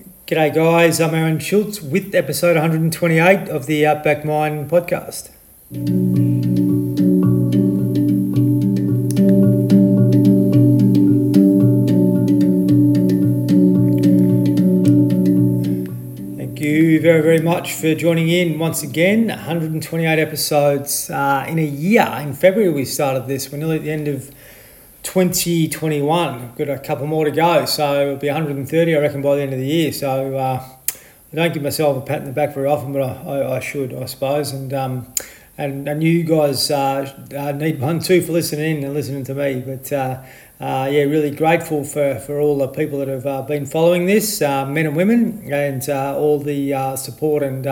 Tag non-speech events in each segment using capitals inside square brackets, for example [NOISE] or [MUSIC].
G'day, guys. I'm Aaron Schultz with episode 128 of the Outback Mind podcast. Thank you very, very much for joining in once again. 128 episodes uh, in a year. In February, we started this. We're nearly at the end of 2021. We've got a couple more to go, so it'll be 130, I reckon, by the end of the year. So uh, I don't give myself a pat in the back very often, but I, I, I should, I suppose. And um, and, and you guys uh, uh need one too for listening in and listening to me. But uh, uh, yeah, really grateful for, for all the people that have uh, been following this, uh, men and women, and all the support and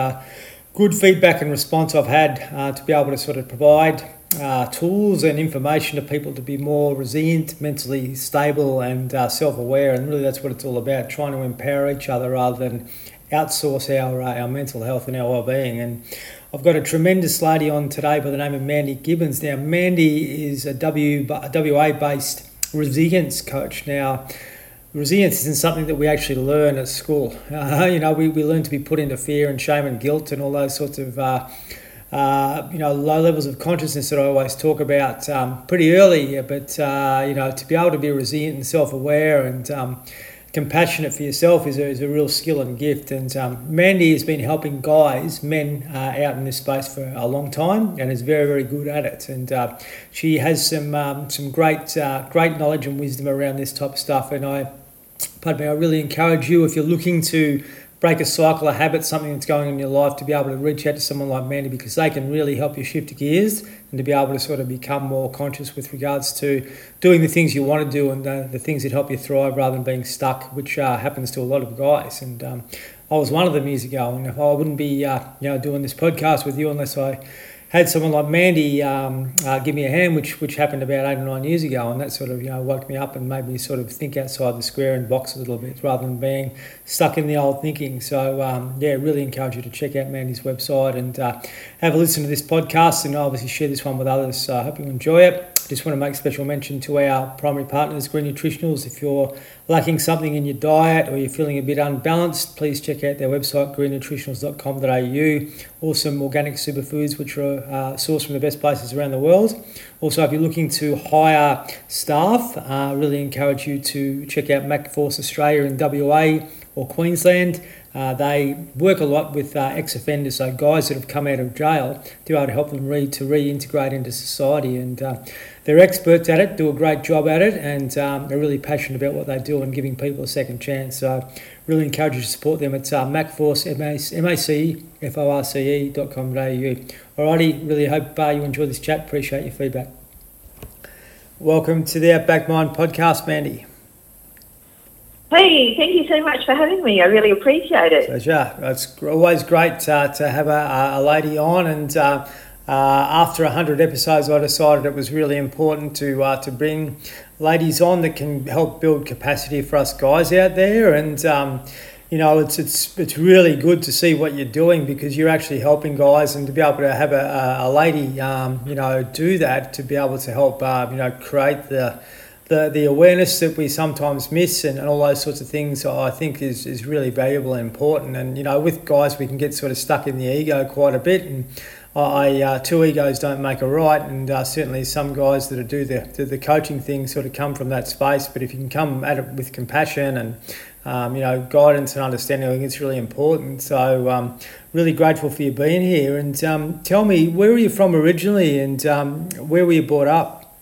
good feedback and response I've had to be able to sort of provide uh, tools and information to people to be more resilient, mentally stable, and uh, self aware. And really, that's what it's all about trying to empower each other rather than outsource our, uh, our mental health and our well being. And I've got a tremendous lady on today by the name of Mandy Gibbons. Now, Mandy is a, w, a WA based resilience coach. Now, resilience isn't something that we actually learn at school. Uh, [LAUGHS] you know, we, we learn to be put into fear and shame and guilt and all those sorts of uh, you know, low levels of consciousness that I always talk about um, pretty early. But uh, you know, to be able to be resilient and self-aware and um, compassionate for yourself is a, is a real skill and gift. And um, Mandy has been helping guys, men, uh, out in this space for a long time, and is very, very good at it. And uh, she has some um, some great uh, great knowledge and wisdom around this type of stuff. And I, pardon me, I really encourage you if you're looking to break a cycle, a habit, something that's going on in your life, to be able to reach out to someone like Mandy because they can really help you shift gears and to be able to sort of become more conscious with regards to doing the things you want to do and the, the things that help you thrive rather than being stuck, which uh, happens to a lot of guys. And um, I was one of them years ago, and I wouldn't be uh, you know doing this podcast with you unless I had someone like Mandy um, uh, give me a hand, which which happened about eight or nine years ago, and that sort of you know woke me up and made me sort of think outside the square and box a little bit rather than being stuck in the old thinking. So um, yeah, really encourage you to check out Mandy's website and uh, have a listen to this podcast, and obviously share this one with others. So I hope you enjoy it. Just want to make special mention to our primary partners, Green Nutritionals. If you're lacking something in your diet or you're feeling a bit unbalanced, please check out their website, greennutritionals.com.au. Awesome organic superfoods, which are uh, sourced from the best places around the world. Also, if you're looking to hire staff, I uh, really encourage you to check out MacForce Australia in WA or Queensland. Uh, they work a lot with uh, ex-offenders, so guys that have come out of jail, to be able to help them re- to reintegrate into society. And uh, they're experts at it, do a great job at it, and um, they're really passionate about what they do and giving people a second chance. So, really encourage you to support them. It's uh, MacForce, M-A-C-F-O-R-C-E dot com au. Alrighty, really hope uh, you enjoy this chat. Appreciate your feedback. Welcome to the Outback Mind podcast, Mandy. Hey, thank you so much for having me. I really appreciate it. Pleasure. It's always great uh, to have a, a, lady on, and uh, uh, after hundred episodes, I decided it was really important to uh, to bring ladies on that can help build capacity for us guys out there, and. Um, you know, it's it's it's really good to see what you're doing because you're actually helping guys, and to be able to have a, a lady, um, you know, do that to be able to help, uh, you know, create the the, the awareness that we sometimes miss and, and all those sorts of things I think is, is really valuable and important and you know with guys we can get sort of stuck in the ego quite a bit and I uh, two egos don't make a right and uh, certainly some guys that do the, the, the coaching thing sort of come from that space but if you can come at it with compassion and um, you know guidance and understanding I think it's really important. So um, really grateful for you being here. And um, tell me where are you from originally and um, where were you brought up?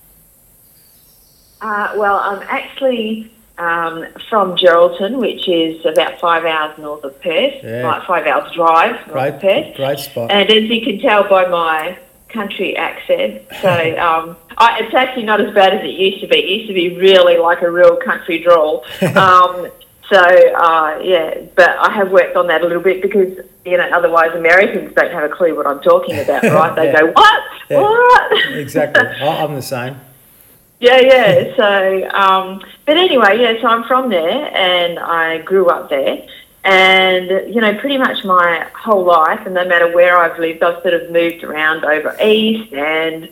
Uh, well, I'm actually um, from Geraldton, which is about five hours north of Perth, yeah. like five hours drive great, of Perth. Great spot. And as you can tell by my country accent, so [LAUGHS] um, I, it's actually not as bad as it used to be. It used to be really like a real country drawl. [LAUGHS] Um, so uh, yeah, but I have worked on that a little bit because you know otherwise Americans don't have a clue what I'm talking about, right? They [LAUGHS] yeah. go what, yeah. what? exactly. I'm the same. Yeah, yeah. So, um, but anyway, yeah. So I'm from there, and I grew up there, and you know, pretty much my whole life, and no matter where I've lived, I've sort of moved around over east, and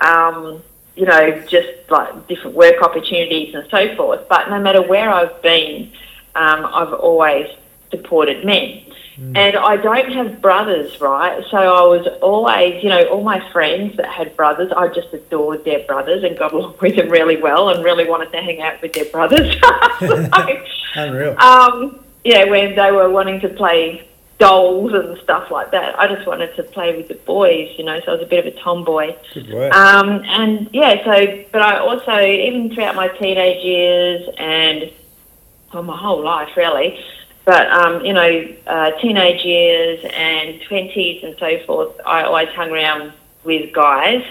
um, you know, just like different work opportunities and so forth. But no matter where I've been, um, I've always supported men. And I don't have brothers, right? So I was always, you know, all my friends that had brothers, I just adored their brothers and got [LAUGHS] along with them really well and really wanted to hang out with their brothers. [LAUGHS] so, [LAUGHS] Unreal. um, yeah, when they were wanting to play dolls and stuff like that, I just wanted to play with the boys, you know, so I was a bit of a tomboy. Good work. Um, and yeah, so, but I also, even throughout my teenage years and well, my whole life really, but um, you know, uh, teenage years and 20s and so forth, I always hung around with guys.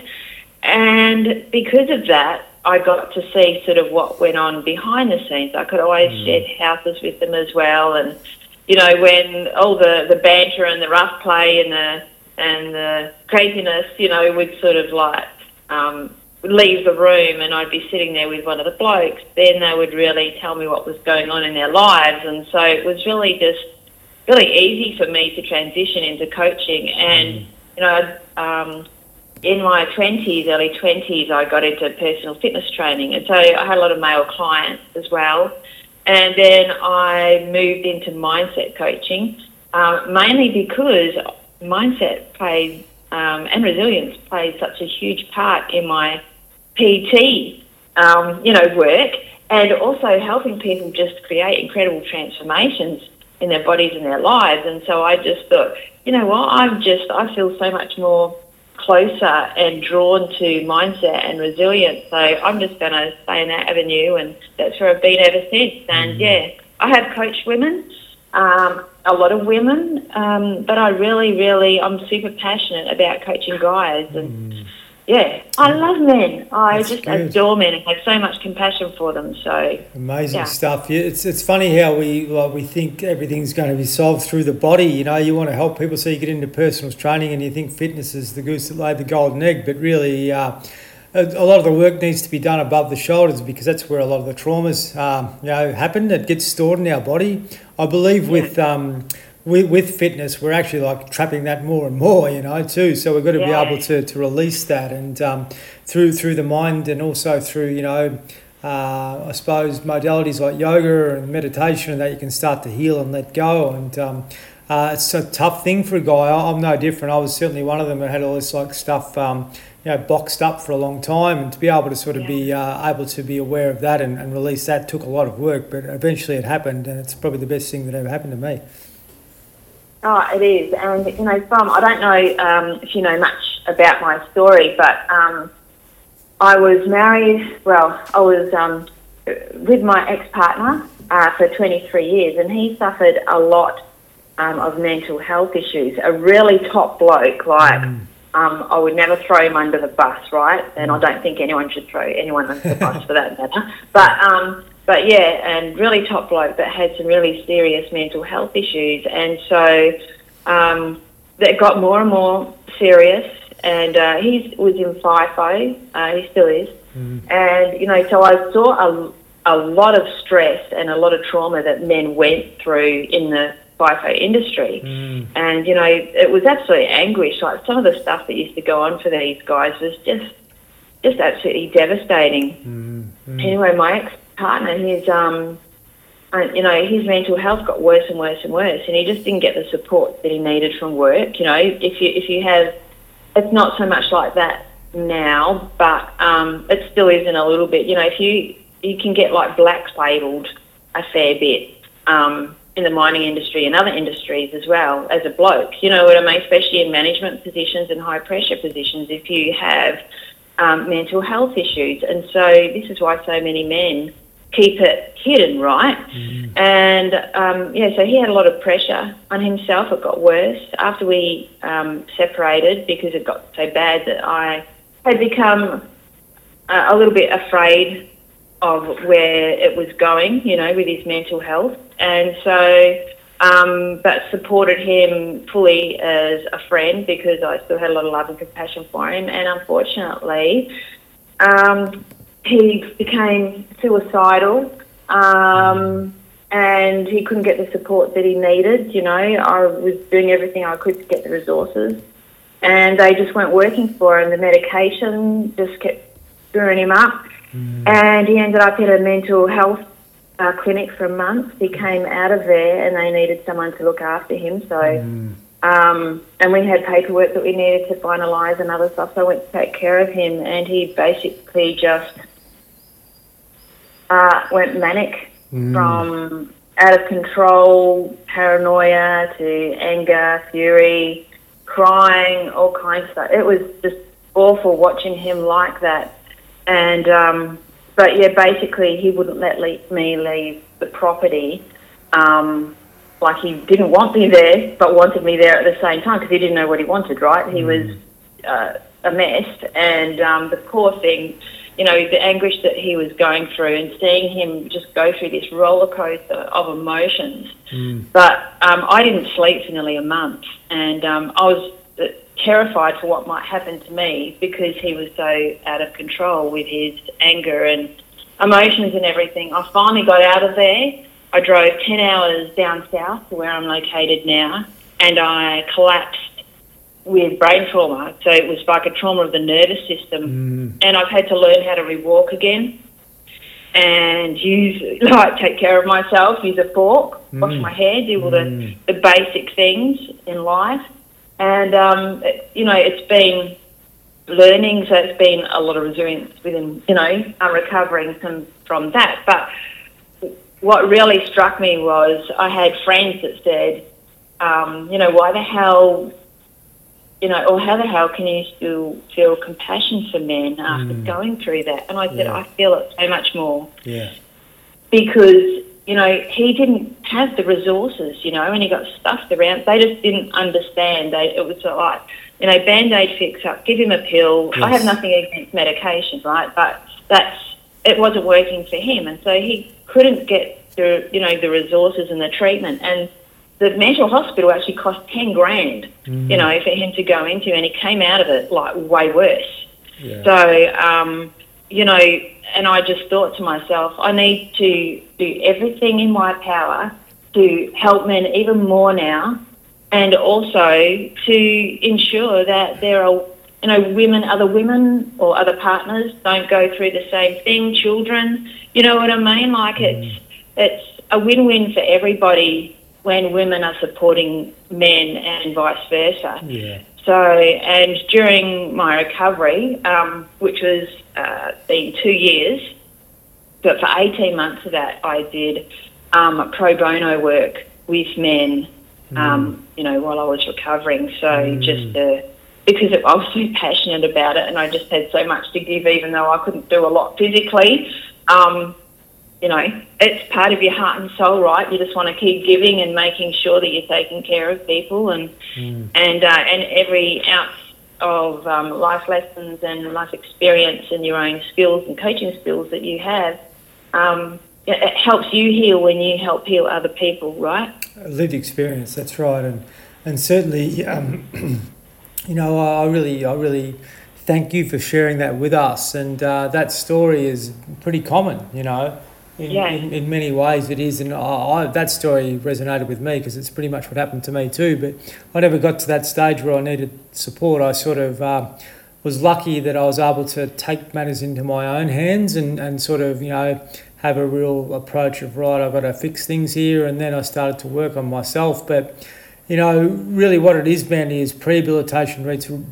And because of that, I got to see sort of what went on behind the scenes. I could always share houses with them as well. And, you know, when all the, the banter and the rough play and the, and the craziness, you know, would sort of like um, leave the room and I'd be sitting there with one of the blokes, then they would really tell me what was going on in their lives. And so it was really just really easy for me to transition into coaching. And, you know, um, in my 20s, early 20s, I got into personal fitness training. And so I had a lot of male clients as well. And then I moved into mindset coaching, uh, mainly because mindset plays um, and resilience plays such a huge part in my PT, um, you know, work, and also helping people just create incredible transformations in their bodies and their lives. And so I just thought, you know what, I'm just, I feel so much more closer and drawn to mindset and resilience. So I'm just going to stay in that avenue, and that's where I've been ever since. And yeah, I have coached women, um, a lot of women, um, but I really, really, I'm super passionate about coaching guys. And yeah, I love men. I That's just good. adore men and have so much compassion for them. So Amazing Yeah. stuff. Yeah, it's it's funny how we like we think everything's going to be solved through the body. You know, you want to help people, so you get into personal training, and you think fitness is the goose that laid the golden egg. But really, uh, a, lot of the work needs to be done above the shoulders because that's where a lot of the traumas, um, you know, happen. It gets stored in our body. I believe with. Um, with, with fitness, we're actually like trapping that more and more, you know, too. So we've got to Yeah. be able to, to release that, and um, through through the mind, and also through you know, uh, I suppose modalities like yoga and meditation, that you can start to heal and let go. And um, uh, it's a tough thing for a guy. I'm no different. I was certainly one of them that had all this like stuff, um, you know, boxed up for a long time, and to be able to sort of be uh, able to be aware of that and, and release that took a lot of work, but eventually it happened, and it's probably the best thing that ever happened to me. Oh, it is, and you know, from I don't know um, if you know much about my story, but um, I was married. Well, I was um, with my ex-partner uh, for 23 years, and he suffered a lot um, of mental health issues. A really top bloke, like. Um, I would never throw him under the bus, right? And I don't think anyone should throw anyone under the bus for that matter. But um, but yeah, and really top bloke, but had some really serious mental health issues, and so um, that got more and more serious. And uh, he was in FIFO, uh, he still is, and you know, so I saw a, a lot of stress and a lot of trauma that men went through in the FIFO industry. And, you know, it was absolutely anguish. Like some of the stuff that used to go on for these guys was just just absolutely devastating. Anyway, my ex partner, his um uh, you know, his mental health got worse and worse and worse and he just didn't get the support that he needed from work. You know, if you if you have it's not so much like that now, but um, it still isn't a little bit. You know, if you you can get like black labelled a fair bit um, in the mining industry and other industries as well as a bloke. You know what I mean? Especially in management positions and high pressure positions, if you have um, mental health issues, and so this is why so many men keep it hidden, right? And um, yeah, so he had a lot of pressure on himself. It got worse after we um, separated because it got so bad that I had become uh, a little bit afraid of where it was going, you know, with his mental health. And so, um, but supported him fully as a friend because I still had a lot of love and compassion for him. And unfortunately, um, he became suicidal. Um, and he couldn't get the support that he needed. You know, I was doing everything I could to get the resources, and they just weren't working for him. The medication just kept screwing him up, and he ended up in a mental health uh, clinic for months. He came out of there and they needed someone to look after him. So, Mm. um, and we had paperwork that we needed to finalise and other stuff. So I went to take care of him, and he basically just uh, went manic Mm. from out of control, paranoia to anger, fury, crying, all kinds of stuff. It was just awful watching him like that. And um, but yeah, basically he wouldn't let le- me leave the property. Um, like he didn't want me there, but wanted me there at the same time because he didn't know what he wanted. Right? He was uh, a mess, and um, the poor thing, you know, the anguish that he was going through, and seeing him just go through this roller coaster of emotions. But um, I didn't sleep for nearly a month, and um, I was terrified for what might happen to me because he was so out of control with his anger and emotions and everything. I finally got out of there. I drove 10 hours down south to where I'm located now, and I collapsed with brain trauma. So it was like a trauma of the nervous system, mm. and I've had to learn how to rewalk again and use [LAUGHS] like take care of myself, use a fork, wash mm. my hair, do all the, mm. the basic things in life. And um, it- you know, it's been learning, so it's been a lot of resilience within you know, I'm recovering from from that. But what really struck me was I had friends that said, um, you know, why the hell you know, or how the hell can you still feel compassion for men after going through that? And I said, Yeah. I feel it so much more Yeah. because you know he didn't have the resources, you know, and he got stuffed around. They just didn't understand. They it was like you know band aid fix up, give him a pill. I have nothing against medication, right? But that's it wasn't working for him, and so he couldn't get the you know the resources and the treatment and. The mental hospital actually cost ten grand, you know, for him to go into, and he came out of it like way worse. Yeah. So, um, you know, and I just thought to myself, I need to do everything in my power to help men even more now, and also to ensure that there are, you know, women, other women or other partners don't go through the same thing. Children, you know what I mean? Like it's it's a win-win for everybody when women are supporting men and vice versa. Yeah. So, and during my recovery, um, which was uh, been two years, but for 18 months of that, I did um, pro bono work with men, um, you know, while I was recovering. So just uh, because I was so passionate about it and I just had so much to give, even though I couldn't do a lot physically. Um, you know, it's part of your heart and soul, right? You just want to keep giving and making sure that you're taking care of people, and and uh, and every ounce of um, life lessons and life experience and your own skills and coaching skills that you have, um, it, helps you heal when you help heal other people, right? lived experience. That's right, and and certainly, um, [CLEARS THROAT] you know, I I really, I really thank you for sharing that with us. And uh, that story is pretty common, you know. In, Yeah. in, in many ways, it is, and I, I, that story resonated with me because it's pretty much what happened to me too. But I never got to that stage where I needed support. I sort of uh, was lucky that I was able to take matters into my own hands and, and sort of, you know, have a real approach of, right, I've got to fix things here. And then I started to work on myself. But, you know, really what it is, Mandy, is prehabilitation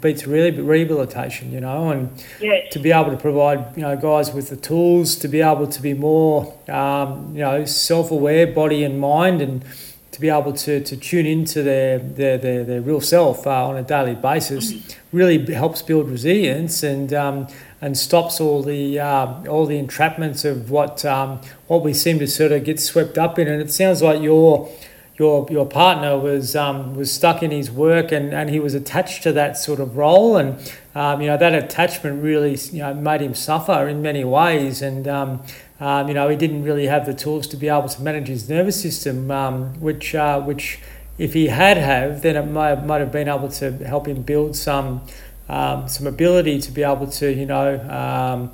beats, rehabilitation, you know, and Yes. to be able to provide, you know, guys with the tools to be able to be more, um, you know, self-aware, body and mind, and to be able to, to tune into their, their, their, their real self uh, on a daily basis really helps build resilience and um, and stops all the uh, all the entrapments of what um, what we seem to sort of get swept up in. And it sounds like your your your partner was um, was stuck in his work and, and he was attached to that sort of role. And um, you know that attachment really you know made him suffer in many ways. And um, um, you know he didn't really have the tools to be able to manage his nervous system um, which uh, which if he had have then it might, might have been able to help him build some um, some ability to be able to you know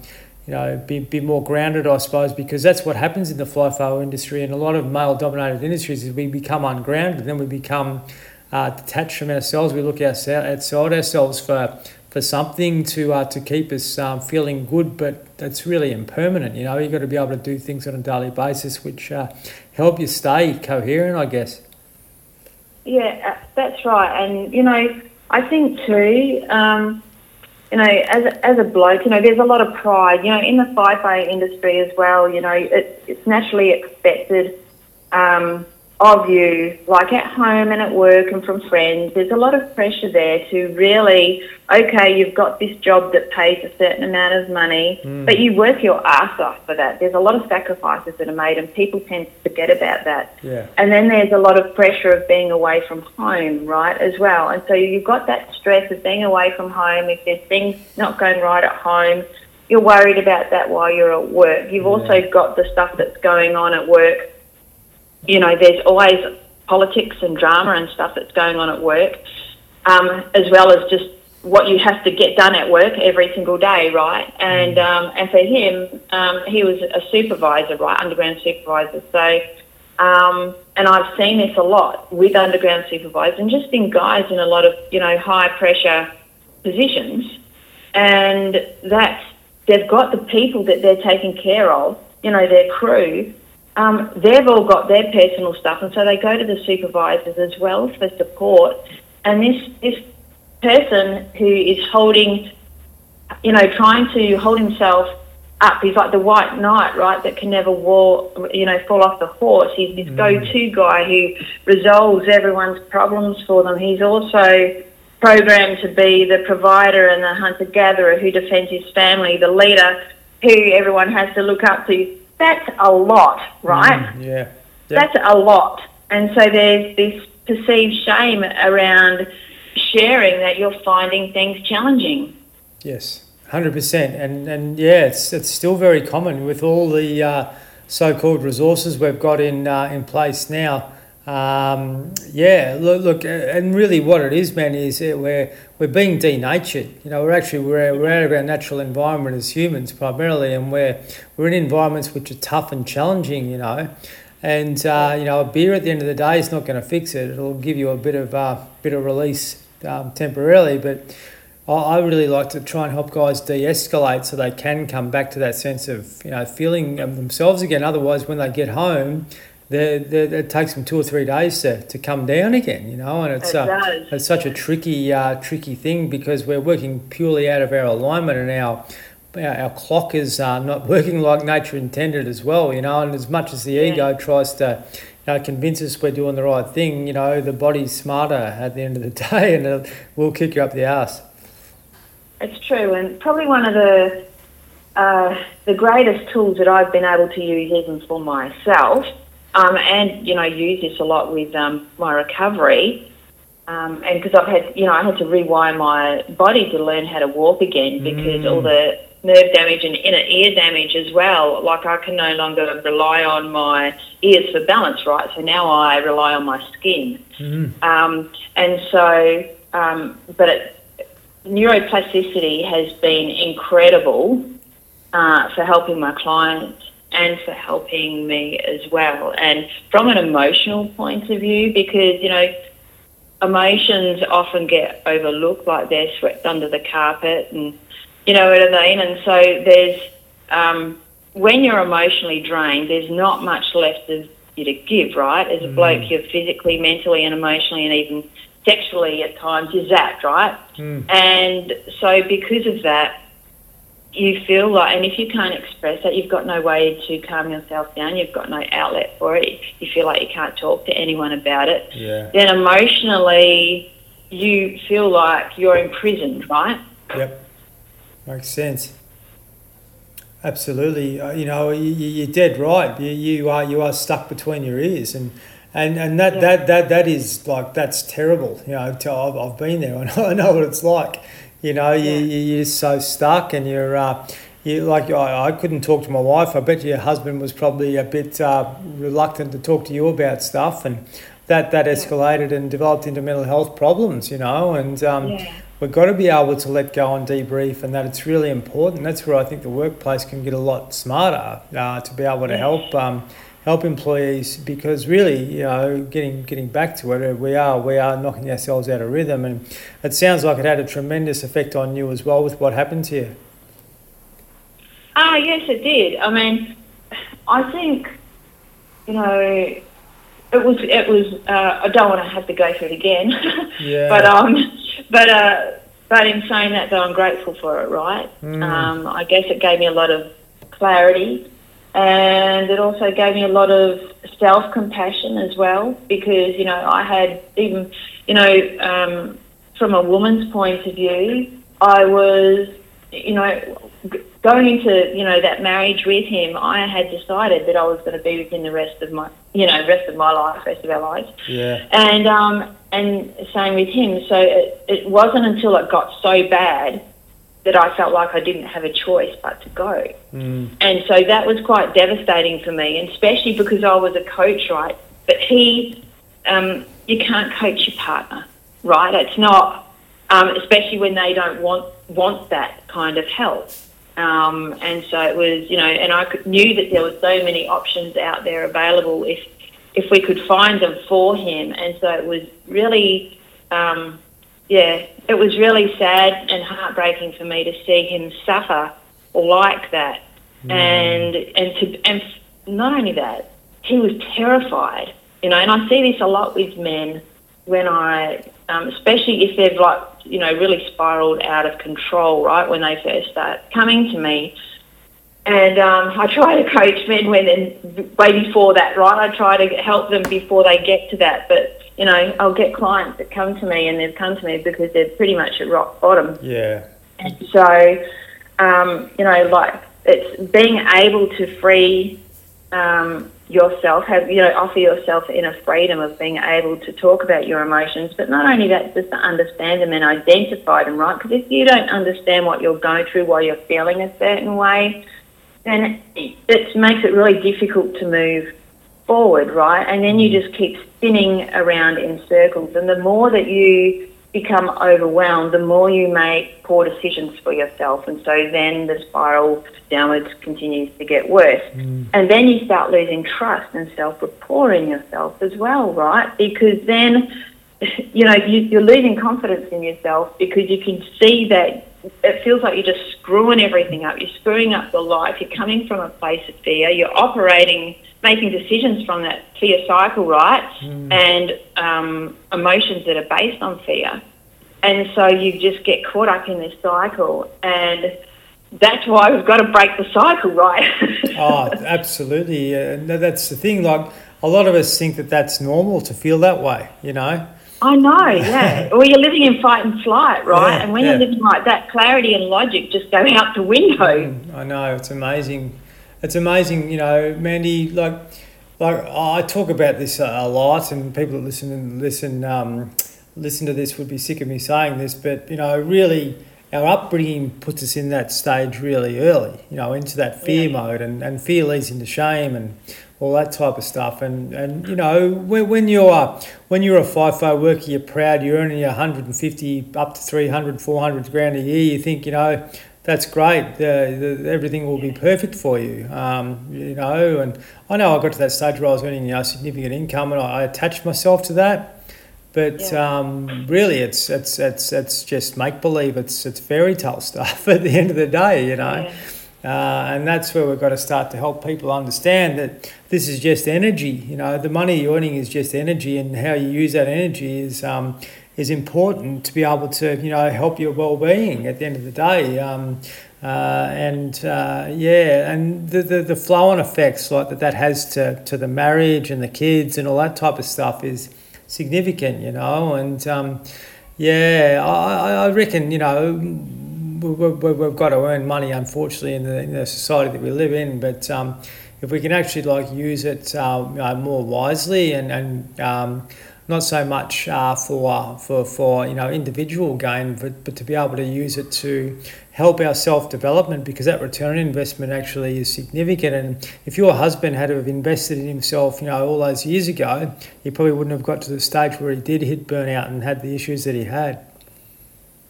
you know, be, be more grounded, I suppose, because that's what happens in the fly flower industry and a lot of male dominated industries is we become ungrounded, then we become uh, detached from ourselves. We look outside ourselves for for something to uh, to keep us um, feeling good, but that's really impermanent. You know, you've got to be able to do things on a daily basis which uh, help you stay coherent, I guess. Yeah, uh, that's right. And, you know, I think too, um, you know, as a, as a bloke, you know, there's a lot of pride, you know, in the FIFO industry as well, you know, it, it's naturally expected. Um, of you, like at home and at work and from friends, there's a lot of pressure there to really, okay, you've got this job that pays a certain amount of money, mm. but you work your ass off for that. There's a lot of sacrifices that are made, and people tend to forget about that. Yeah. And then there's a lot of pressure of being away from home, right, as well. And so you've got that stress of being away from home. If there's things not going right at home, you're worried about that while you're at work. You've yeah. also got the stuff that's going on at work you know, there's always politics and drama and stuff that's going on at work, um, as well as just what you have to get done at work every single day, right? And mm. um, and for him, um, he was a supervisor, right, underground supervisor. So, um, and I've seen this a lot with underground supervisors and just in guys in a lot of you know high pressure positions, and that they've got the people that they're taking care of, you know, their crew, um, they've all got their personal stuff, and so they go to the supervisors as well for support. And this this person who is holding, you know, trying to hold himself up, he's like the white knight, right? That can never war, you know, fall off the horse. He's this mm. go-to guy who resolves everyone's problems for them. He's also programmed to be the provider and the hunter-gatherer who defends his family, the leader who everyone has to look up to that's a lot, right? Mm, yeah. That's a lot. And so there's this perceived shame around sharing that you're finding things challenging. Yes, 100%. And, and yeah, it's, it's still very common with all the uh, so called resources we've got in, uh, in place now. Um, yeah, look, look, and really, what it is, man, is we're we're being denatured. You know, we're actually we're, we're out of our natural environment as humans primarily, and we're we're in environments which are tough and challenging. You know, and uh, you know, a beer at the end of the day is not going to fix it. It'll give you a bit of uh, bit of release um, temporarily, but I really like to try and help guys de-escalate so they can come back to that sense of you know feeling themselves again. Otherwise, when they get home, they're, they're, it takes them two or three days to, to come down again, you know, and it's it uh, it's such a tricky uh, tricky thing because we're working purely out of our alignment and our our, clock is uh, not working like nature intended as well, you know, and as much as the yeah. ego tries to you know, convince us we're doing the right thing, you know, the body's smarter at the end of the [LAUGHS] day and it will kick you up the ass. It's true, and probably one of the uh, the greatest tools that I've been able to use even for myself um, and you know use this a lot with um, my recovery. Um, and because I've had, you know, I had to rewire my body to learn how to walk again because mm. all the nerve damage and inner ear damage as well. Like I can no longer rely on my ears for balance, right? So now I rely on my skin. Mm. Um, and so, um, but it, neuroplasticity has been incredible uh, for helping my clients and for helping me as well. And from an emotional point of view, because, you know, emotions often get overlooked, like they're swept under the carpet and, you know what I mean? And so there's, um, when you're emotionally drained, there's not much left of you to give, right? As a mm. bloke, you're physically, mentally, and emotionally, and even sexually at times, you're zapped, right? Mm. And so because of that, you feel like, and if you can't express that, you've got no way to calm yourself down, you've got no outlet for it, you feel like you can't talk to anyone about it, yeah. then emotionally you feel like you're imprisoned, right? Yep. Makes sense. Absolutely. Uh, you know, you, are dead right. You, you are you are stuck between your ears, and and and that, yeah. that that that is like that's terrible. You know, I've, I've been there. [LAUGHS] I know, I know what it's like. You know, you, you're so stuck and you're, uh, you like, I, I couldn't talk to my wife. I bet your husband was probably a bit uh, reluctant to talk to you about stuff. And that, that escalated and developed into mental health problems, you know. And um, yeah. we've got to be able to let go and debrief, and that it's really important. That's where I think the workplace can get a lot smarter uh, to be able to help. Um, help employees because really, you know, getting getting back to it, we are we are knocking ourselves out of rhythm, and it sounds like it had a tremendous effect on you as well with what happened to you. Ah, yes, it did. I mean, I think, you know, it was it was. Uh, I don't want to have to go through it again. [LAUGHS] Yeah. but um, but uh, but in saying that, though, I'm grateful for it. Right. Mm. Um, I guess it gave me a lot of clarity, and it also gave me a lot of self compassion as well because you know I had even you know um, from a woman's point of view, I was you know going into you know that marriage with him, I had decided that I was going to be with him the rest of my you know rest of my life, rest of our lives, Yeah. and um, and same with him. So it, it wasn't until it got so bad that I felt like I didn't have a choice but to go. Mm. And so that was quite devastating for me, and especially because I was a coach, right? But he, um, you can't coach your partner, right? It's not, um, especially when they don't want want that kind of help. Um, and so it was, you know, and I knew that there were so many options out there available if if we could find them for him. And so it was really, um, yeah, it was really sad and heartbreaking for me to see him suffer like that. And and to and not only that, he was terrified. You know, and I see this a lot with men when I, um, especially if they've like, you know, really spiraled out of control, right, when they first start coming to me. And um, I try to coach men when then way before that, right? I try to help them before they get to that. But you know, I'll get clients that come to me and they've come to me because they're pretty much at rock bottom. Yeah. And so, um, you know, like it's being able to free um, yourself, have you know, offer yourself inner freedom of being able to talk about your emotions, but not only that, just to understand them and identify them, right? Because if you don't understand what you're going through while you're feeling a certain way, then it, it makes it really difficult to move forward, right? And then you just keep spinning around in circles. And the more that you become overwhelmed, the more you make poor decisions for yourself. And so then the spiral downwards continues to get worse. Mm. And then you start losing trust and self rapport in yourself as well, right? Because then, [LAUGHS] you know, you, you're losing confidence in yourself because you can see that it feels like you're just screwing everything up. You're screwing up your life. You're coming from a place of fear. You're operating, making decisions from that fear cycle, right? And um, emotions that are based on fear. And so you just get caught up in this cycle. And that's why we've got to break the cycle, right? [LAUGHS] Oh, absolutely. Uh, no, that's the thing. Like a lot of us think that that's normal to feel that way. You know. I know, yeah. [LAUGHS] well, you're living in fight and flight, right? Yeah, and when yeah. you're living like that, clarity and logic just go out the window. I know it's amazing. It's amazing, you know, Mandy. Like, like I talk about this a lot, and people that listen and listen um, listen to this would be sick of me saying this, but you know, really, our upbringing puts us in that stage really early. You know, into that fear Yeah. mode, and, and fear leads into shame and all that type of stuff. And and you know, when, when you're when you're a FIFO worker, you're proud. You're earning 150 up to 300, 400 grand a year. You think, you know that's great. The, the, everything will be perfect for you. Um, you know, and I know I got to that stage where I was earning you know, significant income, and I, I attached myself to that. But Yeah. um, really, it's it's it's it's just make believe. It's it's fairy tale [LAUGHS] stuff at the end of the day. You know. Yeah. Uh, and that's where we've got to start to help people understand that this is just energy. You know, the money you're earning is just energy, and how you use that energy is um, is important to be able to you know help your well-being at the end of the day. Um, uh, and uh, yeah, and the, the the flow-on effects like that that has to to the marriage and the kids and all that type of stuff is significant. You know, and um, yeah, I, I- reckon you know we- we've got to earn money, unfortunately, in the, in the society that we live in. But um, if we can actually like use it uh, more wisely and and um, not so much uh, for for for you know individual gain, but, but to be able to use it to help our self development because that return on investment actually is significant. And if your husband had to have invested in himself, you know, all those years ago, he probably wouldn't have got to the stage where he did hit burnout and had the issues that he had.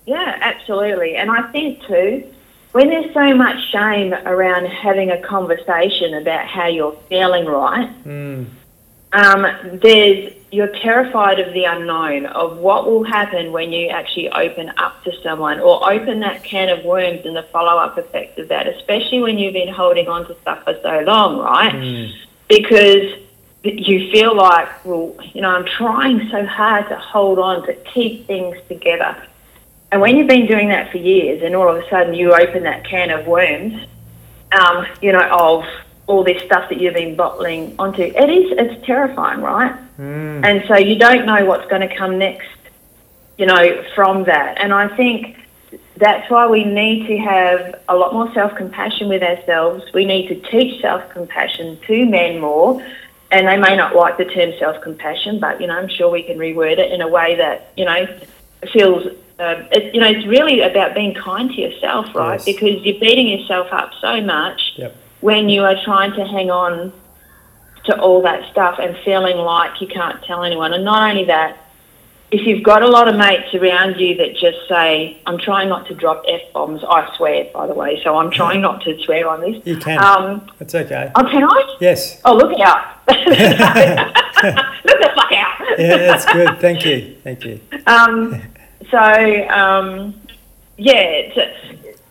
Yeah, absolutely. And I think too, when there's so much shame around having a conversation about how you're feeling, right? Mm. Um, there's you're terrified of the unknown, of what will happen when you actually open up to someone or open that can of worms and the follow up effect of that, especially when you've been holding on to stuff for so long, right? Mm. Because you feel like, well, you know, I'm trying so hard to hold on, to keep things together. And when you've been doing that for years and all of a sudden you open that can of worms, um, you know, of all this stuff that you've been bottling onto, it is, it's terrifying, right? Mm. And so you don't know what's going to come next, you know, from that. And I think that's why we need to have a lot more self compassion with ourselves. We need to teach self compassion to men more. And they may not like the term self compassion, but, you know, I'm sure we can reword it in a way that, you know, feels, uh, it, you know, it's really about being kind to yourself, right? Yes. Because you're beating yourself up so much Yep. When you are trying to hang on to all that stuff and feeling like you can't tell anyone. And not only that, if you've got a lot of mates around you that just say, I'm trying not to drop F bombs, I swear, by the way, so I'm trying not to swear on this. You can. Um, It's okay. oh, can I? Yes. Oh, look out. [LAUGHS] look the fuck [LAUGHS] out. Yeah, that's good. Thank you. Thank you. Um, so um, yeah,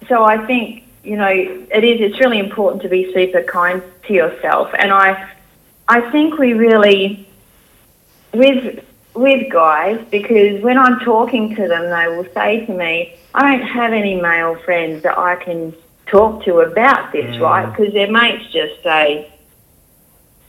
so I think you know it is. It's really important to be super kind to yourself, and I, I think we really, with with guys, because when I'm talking to them, they will say to me, "I don't have any male friends that I can talk to about this, Mm. right?" Because their mates just say,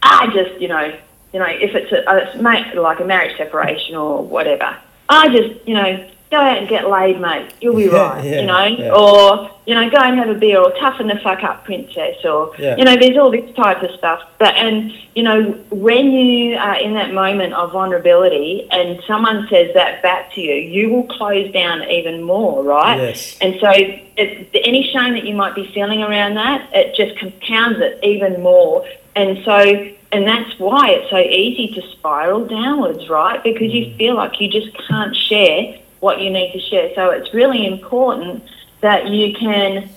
"I just, you know." You know, if it's a, a mate, like a marriage separation or whatever, I just, you know, go out and get laid, mate. You'll be [LAUGHS] Yeah, right. yeah, you know, yeah. or you know, go and have a beer, or toughen the fuck up, princess, or you know, there's all this type of stuff. But and you know, when you are in that moment of vulnerability, and someone says that back to you, you will close down even more, right? Yes. And so, it, any shame that you might be feeling around that, it just compounds it even more. And so, and that's why it's so easy to spiral downwards, right? Because you mm. feel like you just can't share what you need to share. So it's really important that you can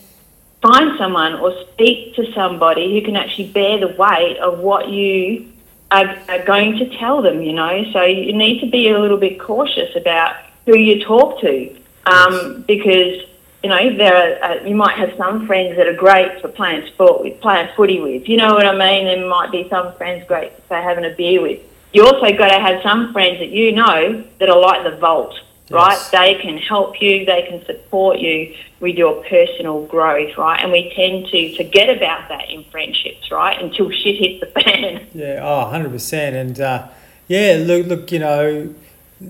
find someone or speak to somebody who can actually bear the weight of what you are, are going to tell them, you know. So you need to be a little bit cautious about who you talk to um, because, you know, there are, uh, you might have some friends that are great for playing sport with, playing footy with. You know what I mean? There might be some friends great for having a beer with. You also got to have some friends that you know that are like the vault, right? They can help you, they can support you with your personal growth, right? And we tend to forget about that in friendships, right? Until shit hits the fan. [LAUGHS] Yeah, oh, 100%. And uh, yeah, look, look, you know,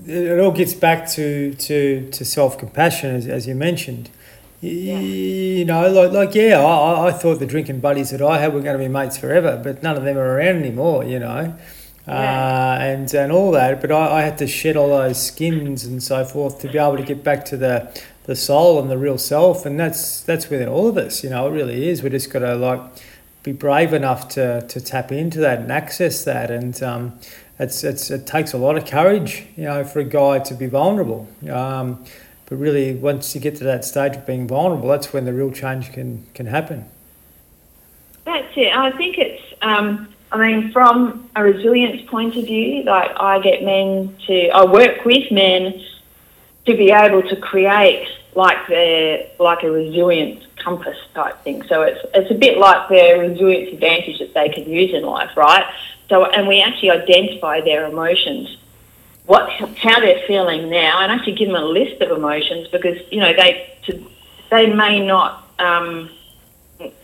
it, all gets back to, to, to self compassion, as, as you mentioned. Y- You know, like, like yeah, I, I- I thought the drinking buddies that I had were going to be mates forever, but none of them are around anymore, you know. Uh, and and all that, but I, I had to shed all those skins and so forth to be able to get back to the the soul and the real self, and that's that's within all of us, you know. It really is. We just got to like be brave enough to, to tap into that and access that. And um, it's, it's, it takes a lot of courage, you know, for a guy to be vulnerable. Um, but really, once you get to that stage of being vulnerable, that's when the real change can, can happen. That's it. I think it's, um, I mean, from a resilience point of view, like I get men to, I work with men to be able to create like their, like a resilience compass type thing. So it's, it's a bit like their resilience advantage that they can use in life, right? So, and we actually identify their emotions, what, how they're feeling now, and actually give them a list of emotions because, you know, they, to, they may not, um,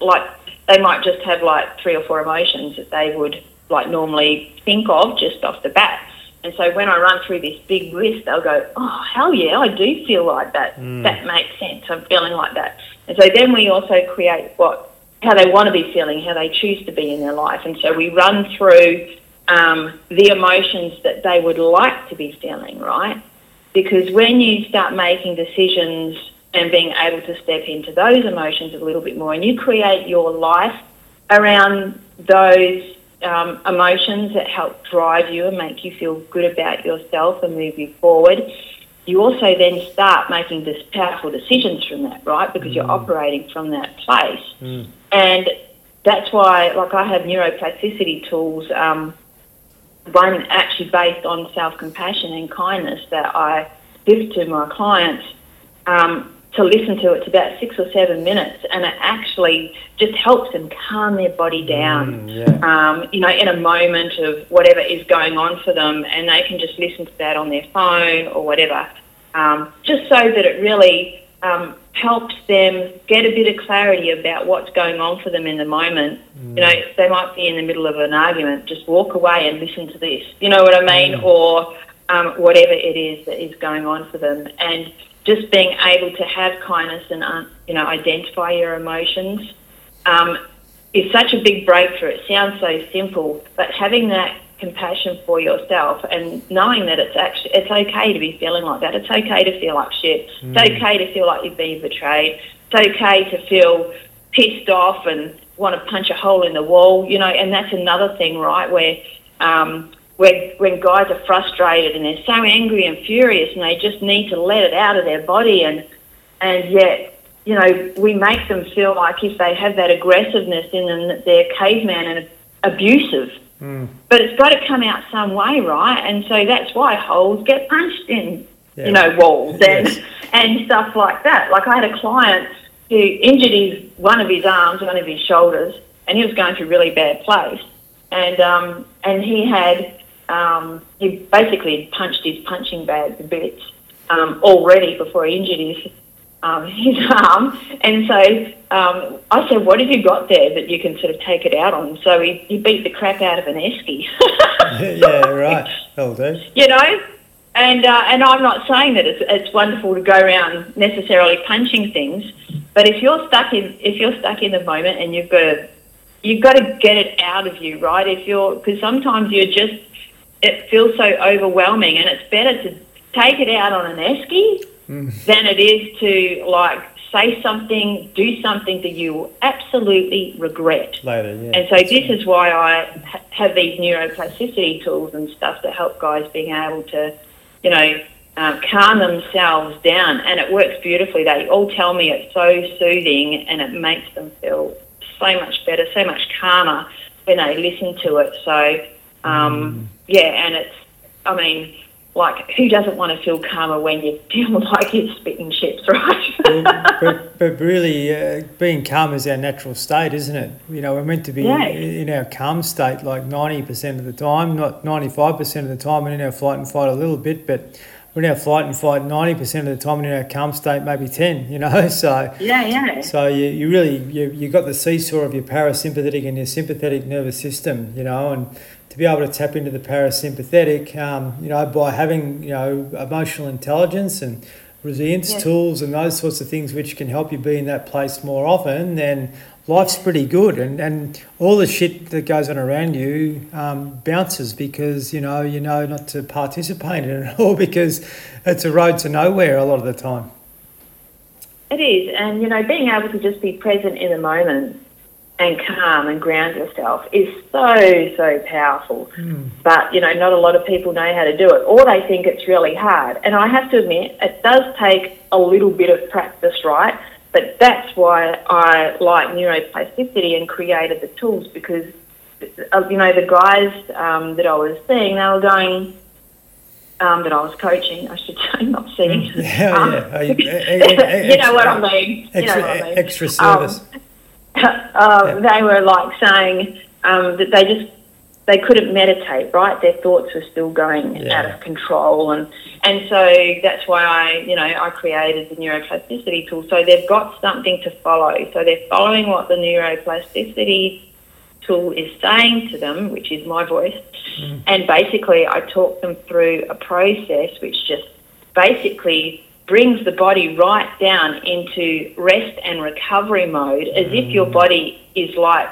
like they might just have like three or four emotions that they would like normally think of just off the bat. And so when I run through this big list, they'll go, "Oh hell yeah, I do feel like that. That makes sense. I'm feeling like that." And so then we also create what how they want to be feeling, how they choose to be in their life. And so we run through um, the emotions that they would like to be feeling, right? Because when you start making decisions and being able to step into those emotions a little bit more, and you create your life around those um, emotions that help drive you and make you feel good about yourself and move you forward, you also then start making this powerful decisions from that, right? Because you're operating from that place. Mm. And that's why, like, I have neuroplasticity tools, um, one actually based on self compassion and kindness that I give to my clients um, to listen to. It's about six or seven minutes, and it actually just helps them calm their body down. Mm, yeah. Um, you know, in a moment of whatever is going on for them, and they can just listen to that on their phone or whatever, um, just so that it really um, helps them get a bit of clarity about what's going on for them in the moment. You know, they might be in the middle of an argument, just walk away and listen to this. You know what I mean? Or um, whatever it is that is going on for them, and just being able to have kindness and uh, you know identify your emotions um, is such a big breakthrough. It sounds so simple, but having that compassion for yourself and knowing that it's actually it's okay to be feeling like that. It's okay to feel like shit. It's okay to feel like you've been betrayed. It's okay to feel pissed off and want to punch a hole in the wall. You know, and that's another thing, right? Where um, when when guys are frustrated and they're so angry and furious and they just need to let it out of their body and and yet you know we make them feel like if they have that aggressiveness in them that they're caveman and abusive. But it's got to come out some way right? And so that's why holes get punched in Yeah. you know walls and Yes. [LAUGHS] and stuff like that. Like I had a client who injured his one of his arms one of his shoulders and he was going through a really bad place. And um, and he had um, he basically punched his punching bag a bit um, already before he injured his um, [LAUGHS] his arm. And so um, I said, "What have you got there that you can sort of take it out on?" So he, he beat the crap out of an esky. [LAUGHS] yeah, right. That'll do. you know. And uh, and I'm not saying that it's it's wonderful to go around necessarily punching things, but if you're stuck in if you're stuck in the moment and you've got to you've got to get it out of you, right? If you're because sometimes you're just it feels so overwhelming, and it's better to take it out on an esky than it is to like say something, do something that you will absolutely regret. Later, yeah. And so this is why I ha- have these neuroplasticity tools and stuff to help guys being able to, you know, um, calm themselves down. And it works beautifully. They all tell me it's so soothing and it makes them feel so much better, so much calmer when they listen to it. So, um, yeah, and it's, I mean, like, who doesn't want to feel calmer when you feel [LAUGHS] like you're spitting chips, right? but, but really, uh, being calm is our natural state, isn't it? You know, we're meant to be Yeah. in our calm state like 90% of the time, not 95% of the time, and in our flight and fight a little bit, but we're in our flight and fight 90% of the time, and in our calm state maybe 10, you know? [LAUGHS] So, yeah, yeah. so you, you really, you, you got the seesaw of your parasympathetic and your sympathetic nervous system, you know, and to be able to tap into the parasympathetic, um, you know, by having, you know, emotional intelligence and resilience Yeah. tools and those sorts of things which can help you be in that place more often, then life's pretty good. And, and all the shit that goes on around you um, bounces because, you know, you know not to participate in it all [LAUGHS] because it's a road to nowhere a lot of the time. It is, and you know, being able to just be present in the moment and calm and ground yourself is so so powerful. But you know, not a lot of people know how to do it, or they think it's really hard. And I have to admit, it does take a little bit of practice, right? But that's why I like neuroplasticity and created the tools because uh, you know the guys um, that I was seeing, they were going. Um, that I was coaching, I should say, [LAUGHS] not seeing. Yeah, Um, yeah. You- uh, [LAUGHS] uh, you know what I mean. You know what I mean. extra service. Uh, They were like saying um, that they just they couldn't meditate. Right, their thoughts were still going Yeah. out of control, and and so that's why I you know I created the neuroplasticity tool. So they've got something to follow. So they're following what the neuroplasticity tool is saying to them, which is my voice. And basically, I talk them through a process which just basically brings the body right down into rest and recovery mode as if your body is like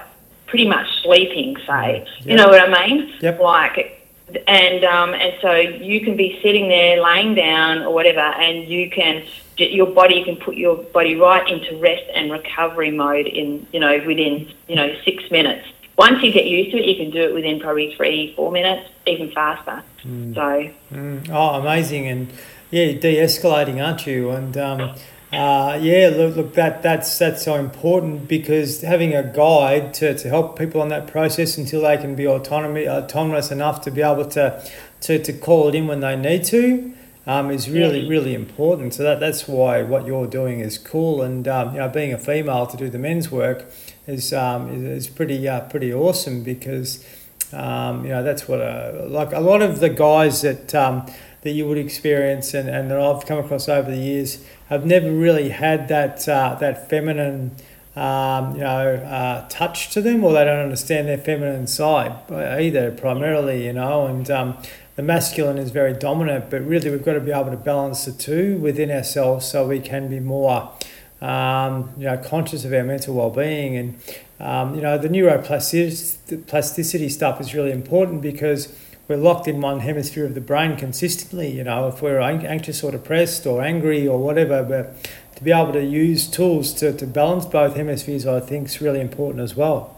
pretty much sleeping, say. You know what I mean? Yep. Like, and um, and so you can be sitting there, laying down or whatever, and you can your body you can put your body right into rest and recovery mode in you know within you know six minutes once you get used to it, you can do it within probably three, four minutes, even faster. Mm. So, Mm. Oh, amazing! And yeah, de-escalating, aren't you? And um, uh, yeah, look, look, that that's that's so important because having a guide to, to help people on that process until they can be autonomy autonomous enough to be able to to, to call it in when they need to. Um, is really really important. So that that's why what you're doing is cool, and um, you know being a female to do the men's work is um, is, is pretty uh, pretty awesome because um, you know that's what a, like a lot of the guys that um, that you would experience and, and that I've come across over the years. I've never really had that uh, that feminine um, you know uh, touch to them or they don't understand their feminine side either primarily you know and um, the masculine is very dominant but really we've got to be able to balance the two within ourselves so we can be more um, you know conscious of our mental well-being. And um, you know the neuroplasticity stuff is really important because we're locked in one hemisphere of the brain consistently. You know, if we're anxious or depressed or angry or whatever, but to be able to use tools to, to balance both hemispheres, I think, is really important as well.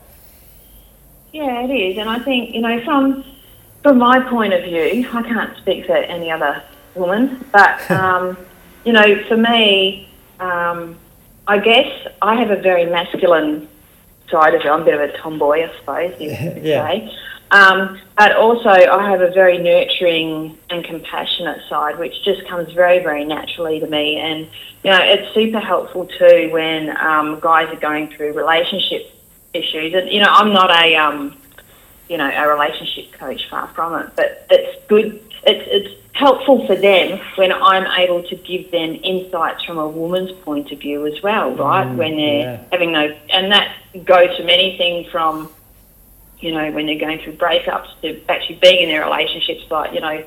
yeah, it is. And I think, you know, from from my point of view, I can't speak for any other woman, but, [LAUGHS] um, you know, for me, um, I guess I have a very masculine side of it. I'm a bit of a tomboy, I suppose you could [LAUGHS] Yeah. say. Um, but also, I have a very nurturing and compassionate side, which just comes very, very naturally to me. And, you know, it's super helpful too when um, guys are going through relationship issues. And, you know, I'm not a, um, you know, a relationship coach, far from it, but it's good. It's, it's helpful for them when I'm able to give them insights from a woman's point of view as well, right? Mm, when they're yeah. having those, and that goes to many things from, you know, when they're going through breakups to actually being in their relationships, like, you know,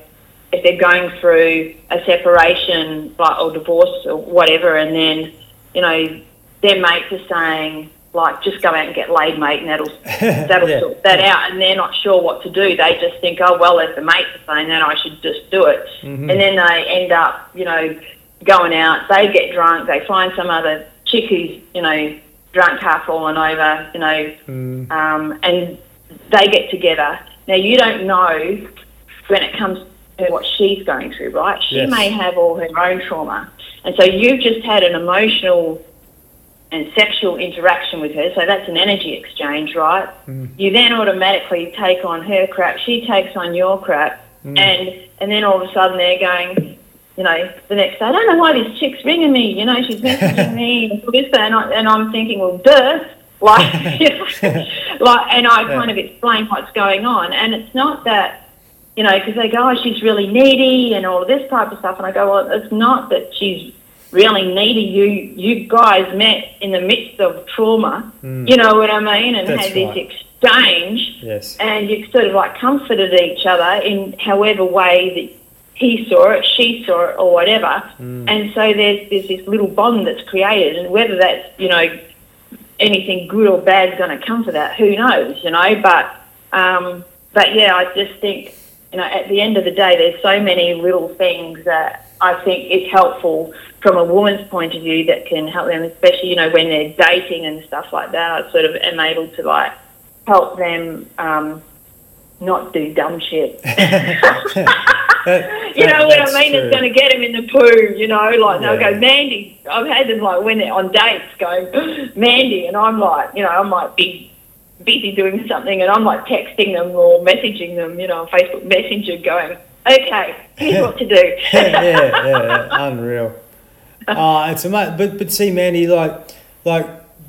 if they're going through a separation, like, or divorce or whatever, and then, you know, their mates are saying, like, just go out and get laid, mate, and that'll [LAUGHS] that'll Yeah. sort that out. And they're not sure what to do. They just think, oh well, if the mates are saying that, I should just do it. Mhm. And then they end up, you know, going out. They get drunk. They find some other chick who's, you know, drunk, half fallen over, you know, Mm, um, and they get together. Now you don't know when it comes to what she's going through, right? She Yes. may have all her own trauma, and so you've just had an emotional and sexual interaction with her. So that's an energy exchange, right? Mm. You then automatically take on her crap. She takes on your crap, Mm. and and then all of a sudden they're going. You know, the next day, I don't know why this chick's ringing me. You know, she's messaging [LAUGHS] me and all this, and, I, and I'm thinking, well, duh, like, [LAUGHS] you know, like, and I kind of explain what's going on, and it's not that, you know, because they go, oh, she's really needy and all of this type of stuff, and I go, well, it's not that she's really needy. You, you guys met in the midst of trauma, Mm. you know what I mean, and That's had this right. exchange, yes. and you sort of like comforted each other in however way that he saw it, she saw it, or whatever. Mm. And so there's there's this little bond that's created, and whether that's you know anything good or bad is going to come to that, who knows, you know? But um, but yeah, I just think you know at the end of the day, there's so many little things that I think is helpful from a woman's point of view that can help them, especially you know when they're dating and stuff like that. I sort of am able to like help them. Um, not do dumb shit. That- [LAUGHS] [LAUGHS] You know what I mean? true. It's going to get them in the poo, you know, like they'll go, Mandy. I've had them like when they're on dates going, [GASPS] Mandy, and I'm like, you know, I might be busy doing something and I'm like texting them or messaging them, you know, on Facebook Messenger going, okay, here's what to do. [LAUGHS] yeah, yeah, yeah, unreal. Uh, it's amazing. But but see, Mandy, like like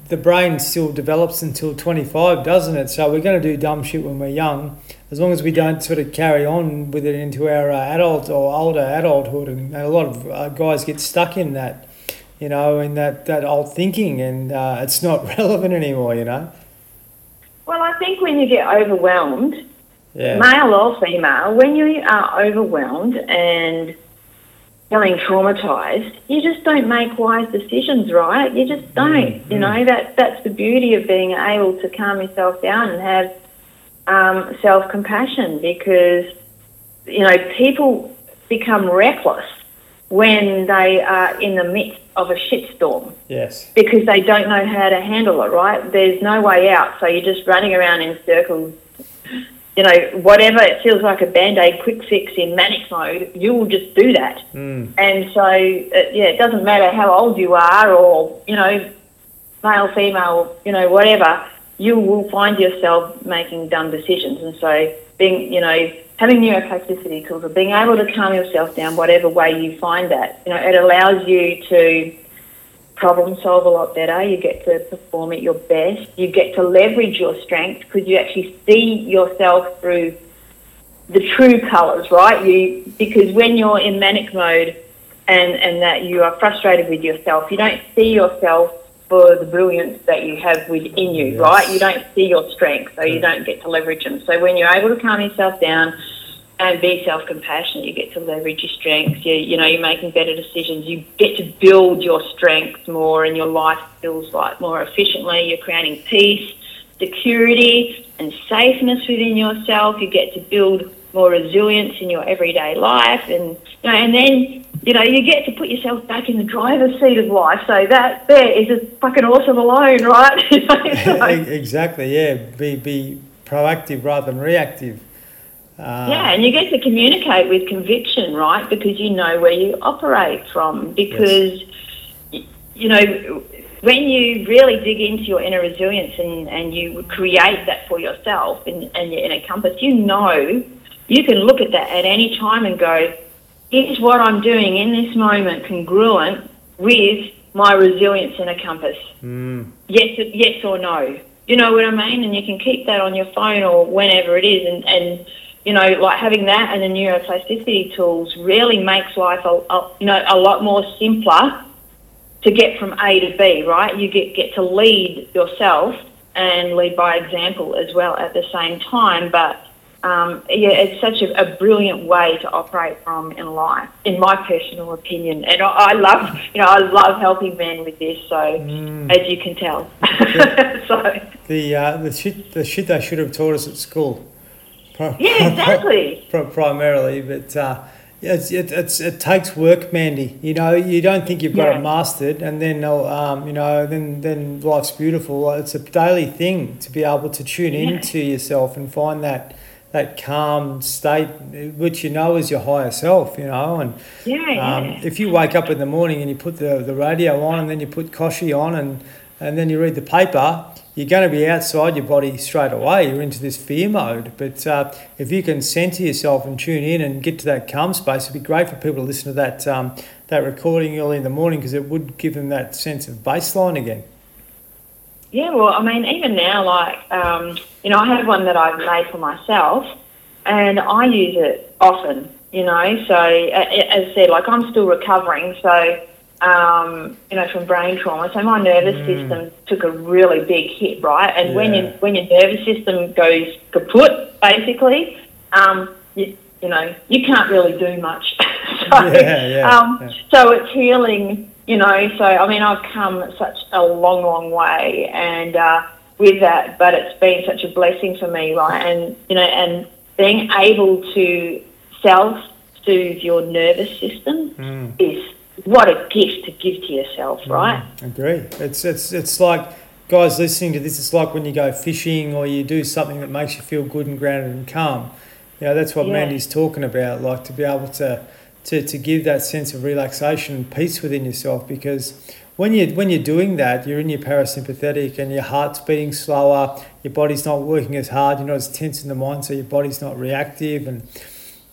the brain still develops until twenty five, doesn't it? So we're going to do dumb shit when we're young, as long as we don't sort of carry on with it into our uh, adult or older adulthood. And a lot of uh, guys get stuck in that, you know, in that that old thinking, and uh, it's not [LAUGHS] relevant anymore. You know. well, I think when you get overwhelmed, Yeah. male or female, when you are overwhelmed and feeling traumatized, you just don't make wise decisions, right? You just don't. You know that that's the beauty of being able to calm yourself down and have um, self compassion because you know people become reckless when they are in the midst of a shitstorm Yes. because they don't know how to handle it, right? There's no way out, so you're just running around in circles. You know, whatever it feels like a band aid quick fix in manic mode, you will just do that. Mm. And so, uh, yeah, it doesn't matter how old you are or, you know, male, female, you know, whatever, you will find yourself making dumb decisions. And so, being, you know, having neuroplasticity tools or being able to calm yourself down, whatever way you find that, you know, it allows you to problem solve a lot better. You get to perform at your best. You get to leverage your strengths because you actually see yourself through the true colours, right? You because when you're in manic mode and and that you are frustrated with yourself, you don't see yourself for the brilliance that you have within you, Yes. right? You don't see your strengths, so you don't get to leverage them. So when you're able to calm yourself down and be self-compassionate, you get to leverage your strengths. You, you know, you're making better decisions. You get to build your strengths more, and your life feels like more efficiently. You're creating peace, security, and safeness within yourself. You get to build more resilience in your everyday life, and you know, and then you know you get to put yourself back in the driver's seat of life. So that there is a fucking awesome alone, right? [LAUGHS] So- [LAUGHS] exactly. Yeah. Be be proactive rather than reactive. Uh, Yeah, and you get to communicate with conviction, right? Because you know where you operate from. Because, y you know, when you really dig into your inner resilience and, and you create that for yourself and, and your inner compass, you know you can look at that at any time and go, is what I'm doing in this moment congruent with my resilience inner compass? Mm, yes, yes or no. You know what I mean? And you can keep that on your phone or whenever it is. And, and you know, like having that and the neuroplasticity tools really makes life, a, a, you know, a lot more simpler to get from A to B, right? You get, get to lead yourself and lead by example as well at the same time. But um, yeah, it's such a, a brilliant way to operate from in life, in my personal opinion. And I, I love, you know, I love helping men with this. So mm. as you can tell. [LAUGHS] so The uh, the shit the shit they should have taught us at school. Pri- yeah, exactly. [LAUGHS] pri- primarily, but uh, it's, it, it's it takes work, Mandy. You know, you don't think you've got Yeah. it mastered, and then uh, um, you know, then then life's beautiful. It's a daily thing to be able to tune Yeah. into yourself and find that that calm state, which you know is your higher self. You know, and Yeah, um, yeah. if you wake up in the morning and you put the, the radio on and then you put Kochie on and, and then you read the paper, you're going to be outside your body straight away. You're into this fear mode. But uh, if you can center yourself and tune in and get to that calm space, it'd be great for people to listen to that, um, that recording early in the morning because it would give them that sense of baseline again. Yeah, well, I mean, even now, like, um, you know, I have one that I've made for myself, and I use it often. You know, so as I said, like, I'm still recovering, so um, you know, from brain trauma. So my nervous Mm. system took a really big hit, right? And when Yeah. you when your nervous system goes kaput, basically, um, you, you know, you can't really do much. [LAUGHS] so, Yeah, yeah, um, so it's healing, you know. So I mean, I've come such a long, long way, and uh, with that, but it's been such a blessing for me, right? And you know, and being able to self soothe your nervous system Mm. is what a gift to give to yourself, mm, right? Agree. It's it's it's like guys listening to this. It's like when you go fishing or you do something that makes you feel good and grounded and calm. You know that's what Yeah. Mandy's talking about. Like to be able to to to give that sense of relaxation and peace within yourself because. When you when you're doing that, you're in your parasympathetic and your heart's beating slower. Your body's not working as hard. You're not as tense in the mind, so your body's not reactive. And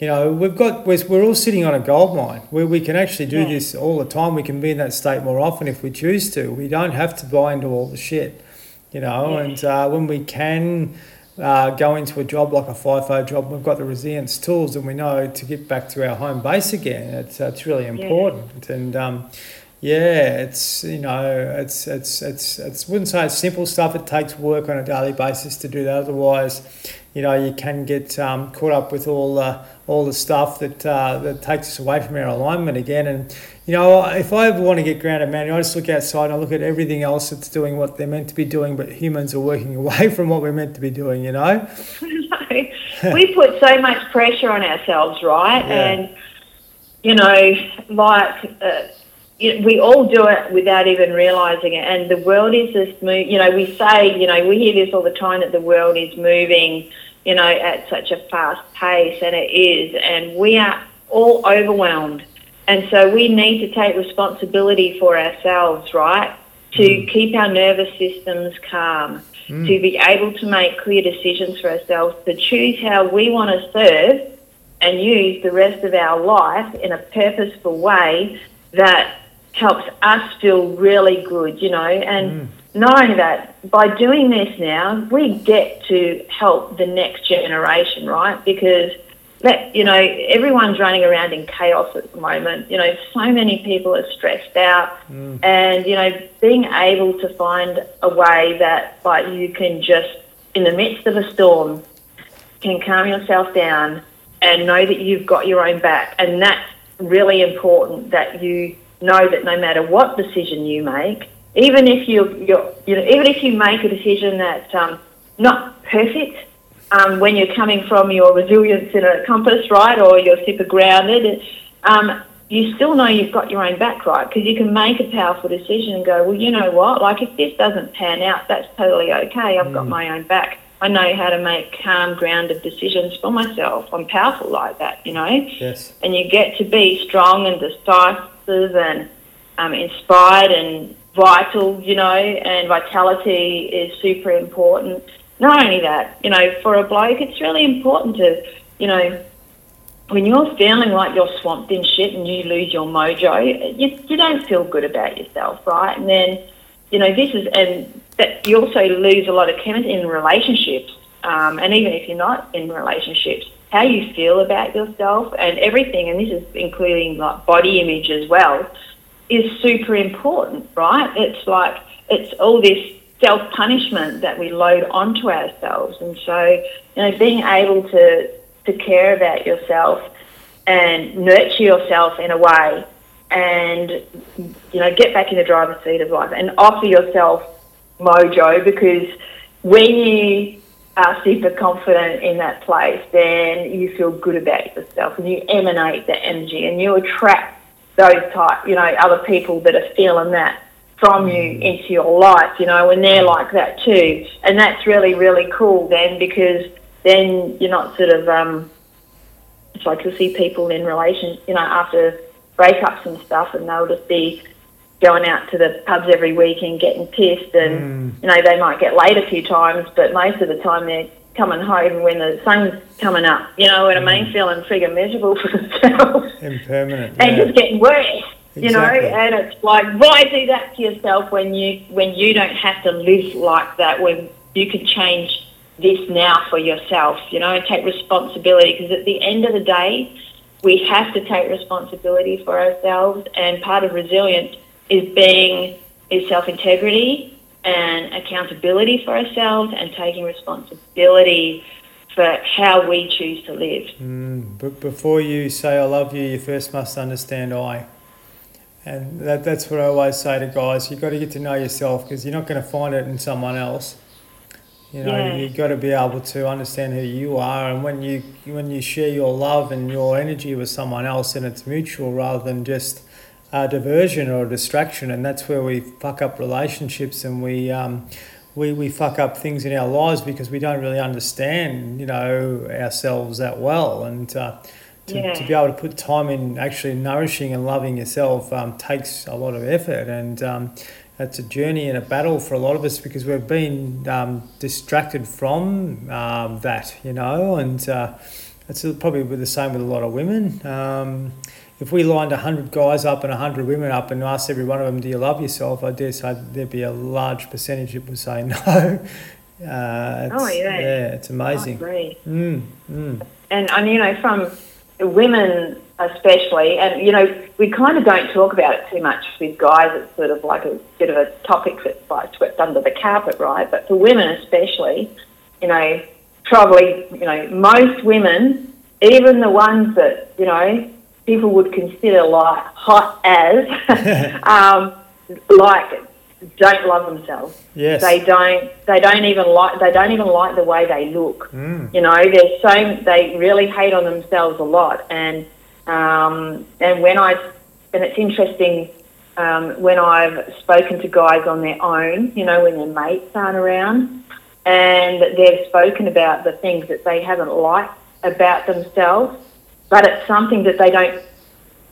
you know we've got we're, we're all sitting on a gold mine where we can actually do Yeah. this all the time. We can be in that state more often if we choose to. We don't have to buy into all the shit, you know. Yeah. And uh, when we can uh, go into a job like a FIFO job, we've got the resilience tools, and we know to get back to our home base again. It's uh, it's really important. And um, yeah, it's you know it's it's it's it's wouldn't say it's simple stuff. It takes work on a daily basis to do that. Otherwise, you know you can get um, caught up with all the all the stuff that uh, that takes us away from our alignment again. And you know if I ever want to get grounded, man, I just look outside and I look at everything else that's doing what they're meant to be doing, but humans are working [LAUGHS] away from what we're meant to be doing. You know. [LAUGHS] we put so much pressure on ourselves, right? Yeah. And you know, like uh, we all do it without even realizing it. And the world is just move. You know, we say, you know, we hear this all the time that the world is moving, you know, at such a fast pace, and it is. And we are all overwhelmed. And so we need to take responsibility for ourselves, right? To mm. keep our nervous systems calm, mm. to be able to make clear decisions for ourselves, to choose how we want to serve and use the rest of our life in a purposeful way that helps us feel really good, you know, and mm. Knowing that by doing this now, we get to help the next generation, right? Because that, you know, everyone's running around in chaos at the moment. You know, so many people are stressed out, mm. and you know, being able to find a way that, like, you can just, in the midst of a storm, can calm yourself down and know that you've got your own back, and that's really important. That you know that no matter what decision you make, even if you you're, you know, even if you make a decision that's um, not perfect, um, when you're coming from your resilience in a compass, right, or you're super grounded, um, you still know you've got your own back, right? Because you can make a powerful decision and go, well, you know what? Like if this doesn't pan out, that's totally okay. I've mm. got my own back. I know how to make calm, grounded decisions for myself. I'm powerful like that, you know. Yes. And you get to be strong and decisive and um, inspired and vital, you know, and vitality is super important. Not only that, you know, for a bloke, it's really important to, you know, when you're feeling like you're swamped in shit and you lose your mojo, you, you don't feel good about yourself, right? And then, you know, this is, and that you also lose a lot of chemistry in relationships. Um, and even if you're not in relationships, how you feel about yourself and everything, and this is including like body image as well, is super important, right? It's like it's all this self punishment that we load onto ourselves, and so you know, being able to to care about yourself and nurture yourself in a way, and you know, get back in the driver's seat of life and offer yourself mojo because when you are super confident in that place, then you feel good about yourself and you emanate that energy and you attract those type, you know, other people that are feeling that from you into your life, you know, and they're like that too. And that's really, really cool then because then you're not sort of, um, it's like you'll see people in relation, you know, after breakups and stuff and they'll just be going out to the pubs every week and getting pissed and mm. you know they might get late a few times but most of the time they're coming home when the sun's coming up you know what. I mean mm. feeling friggin' miserable [LAUGHS] for themselves impermanent and just getting worse exactly. you know and it's like why do that to yourself when you when you don't have to live like that when you can change this now for yourself you know and take responsibility because at the end of the day we have to take responsibility for ourselves and part of resilience is being is self integrity and accountability for ourselves and taking responsibility for how we choose to live. Mm, but before you say I love you, you first must understand I. And that, that's what I always say to guys. You've got to get to know yourself because you're not going to find it in someone else. You know, yeah. you've got to be able to understand who you are, and when you when you share your love and your energy with someone else, and it's mutual rather than just a diversion or a distraction, and that's where we fuck up relationships and we um, we, we fuck up things in our lives because we don't really understand you know ourselves that well and. Uh, to, yeah. to be able to put time in actually nourishing and loving yourself um, takes a lot of effort and um, it's a journey and a battle for a lot of us because we've been um, distracted from um, that, you know, and uh, it's probably the same with a lot of women. If we lined 100 guys up and 100 women up and asked every one of them, Do you love yourself? I dare say there'd be a large percentage that would say [LAUGHS] no. Uh, oh, yeah. Yeah, it's amazing. I agree. Mm, mm. And, and, you know, from women especially, and, you know, we kind of don't talk about it too much with guys. It's sort of like a bit of a topic that's like swept under the carpet, right? But for women especially, you know, probably, you know, most women, even the ones that, you know, people would consider like hot as, [LAUGHS] um, like don't love themselves. Yes. They don't. They don't even like. They don't even like the way they look. Mm. You know, they're so. They really hate on themselves a lot, and Um, and when I, and it's interesting um, when I've spoken to guys on their own, you know, when their mates aren't around, and they've spoken about the things that they haven't liked about themselves, but it's something that they don't.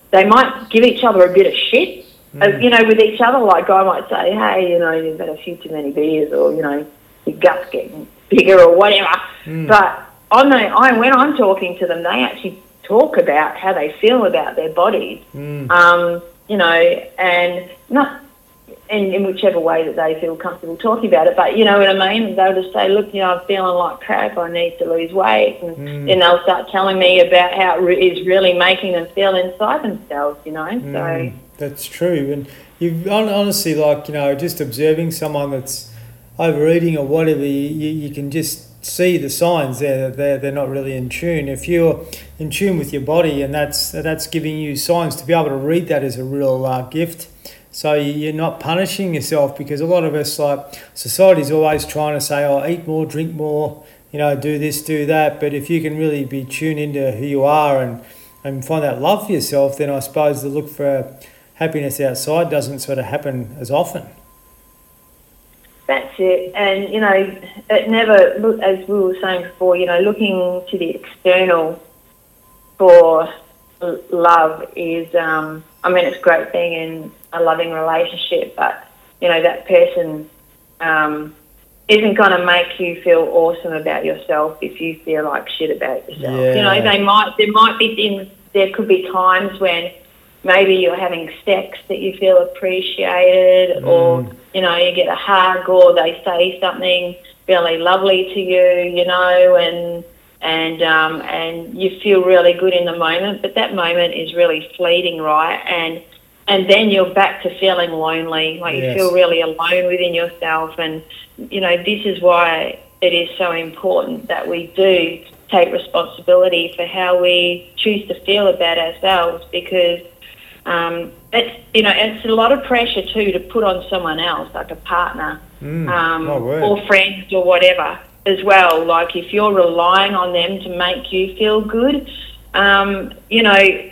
They might give each other a bit of shit, mm. you know, with each other. Like I might say, "Hey, you know, you've had a few too many beers," or you know, your gut's getting bigger, or whatever. Mm. But on the, I when I'm talking to them, they actually talk about how they feel about their bodies. Mm. Um, you know, and not in, in whichever way that they feel comfortable talking about it. But you know what I mean? They'll just say, "Look, you know, I'm feeling like crap. I need to lose weight," and mm. then they'll start telling me about how it is really making them feel inside themselves. You know, mm. so that's true. And you honestly, like you know, just observing someone that's overeating or whatever, you, you can just see the signs there that they're, they're not really in tune. If you're in tune with your body and that's that's giving you signs to be able to read that is a real uh, gift. So you're not punishing yourself because a lot of us, like society's always trying to say, "Oh, eat more, drink more, you know, do this, do that." But if you can really be tuned into who you are and and find that love for yourself, then I suppose the look for happiness outside doesn't sort of happen as often. That's it. And, you know, it never, as we were saying before, you know, looking to the external for love is, um, I mean, it's a great thing in a loving relationship, but, you know, that person um, isn't going to make you feel awesome about yourself if you feel like shit about yourself. Yeah. You know, they might, there might be things, there could be times when maybe you're having sex that you feel appreciated mm. or you know you get a hug or they say something really lovely to you you know and and um, and you feel really good in the moment but that moment is really fleeting right and and then you're back to feeling lonely like yes. you feel really alone within yourself and you know this is why it is so important that we do take responsibility for how we choose to feel about ourselves because um, it's you know it's a lot of pressure too to put on someone else, like a partner mm, um, or friends or whatever as well. Like if you're relying on them to make you feel good, um, you know,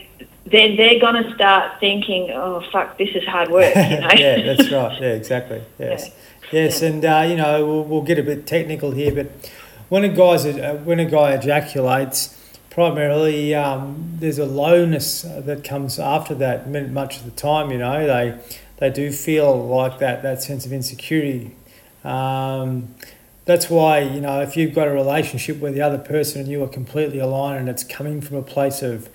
then they're going to start thinking, "Oh fuck, this is hard work." You [LAUGHS] know? yeah, that's right. Yeah, exactly. [LAUGHS] Yes, yeah. yes, yeah. and uh, you know we'll, we'll get a bit technical here, but when a guy's uh, when a guy ejaculates primarily um, there's a lowness that comes after that much of the time you know they they do feel like that that sense of insecurity um, that's why you know if you've got a relationship with the other person and you are completely aligned and it's coming from a place of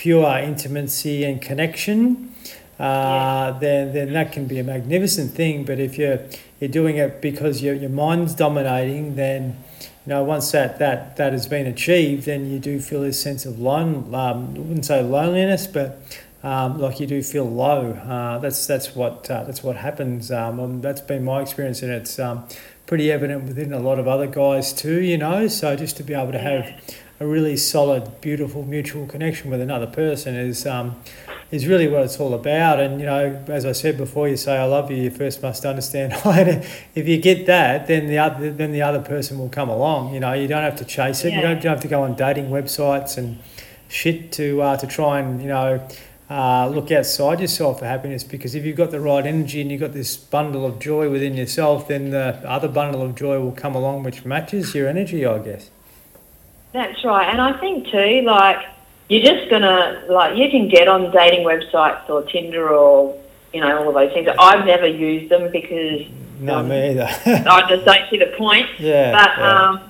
pure intimacy and connection uh, yeah. then then that can be a magnificent thing but if you're you're doing it because your, your mind's dominating then you know, once that, that, that has been achieved, then you do feel this sense of lone, um, I wouldn't say loneliness, but um, like you do feel low. Uh, that's that's what uh, that's what happens. Um, um that's been my experience, and it's um, pretty evident within a lot of other guys too. You know, so just to be able to have a really solid, beautiful mutual connection with another person is um, is really what it's all about. And you know, as I said before, you say I love you. You first must understand. [LAUGHS] if you get that, then the other then the other person will come along. You know, you don't have to chase it. Yeah. You, don't, you don't have to go on dating websites and shit to uh, to try and you know. Uh, look outside yourself for happiness because if you've got the right energy and you've got this bundle of joy within yourself, then the other bundle of joy will come along which matches your energy, I guess. That's right. And I think too, like, you're just gonna like you can get on dating websites or Tinder or you know all of those things. I've never used them because no um, me either. [LAUGHS] I just don't see the point. [LAUGHS] Yeah. But yeah. um,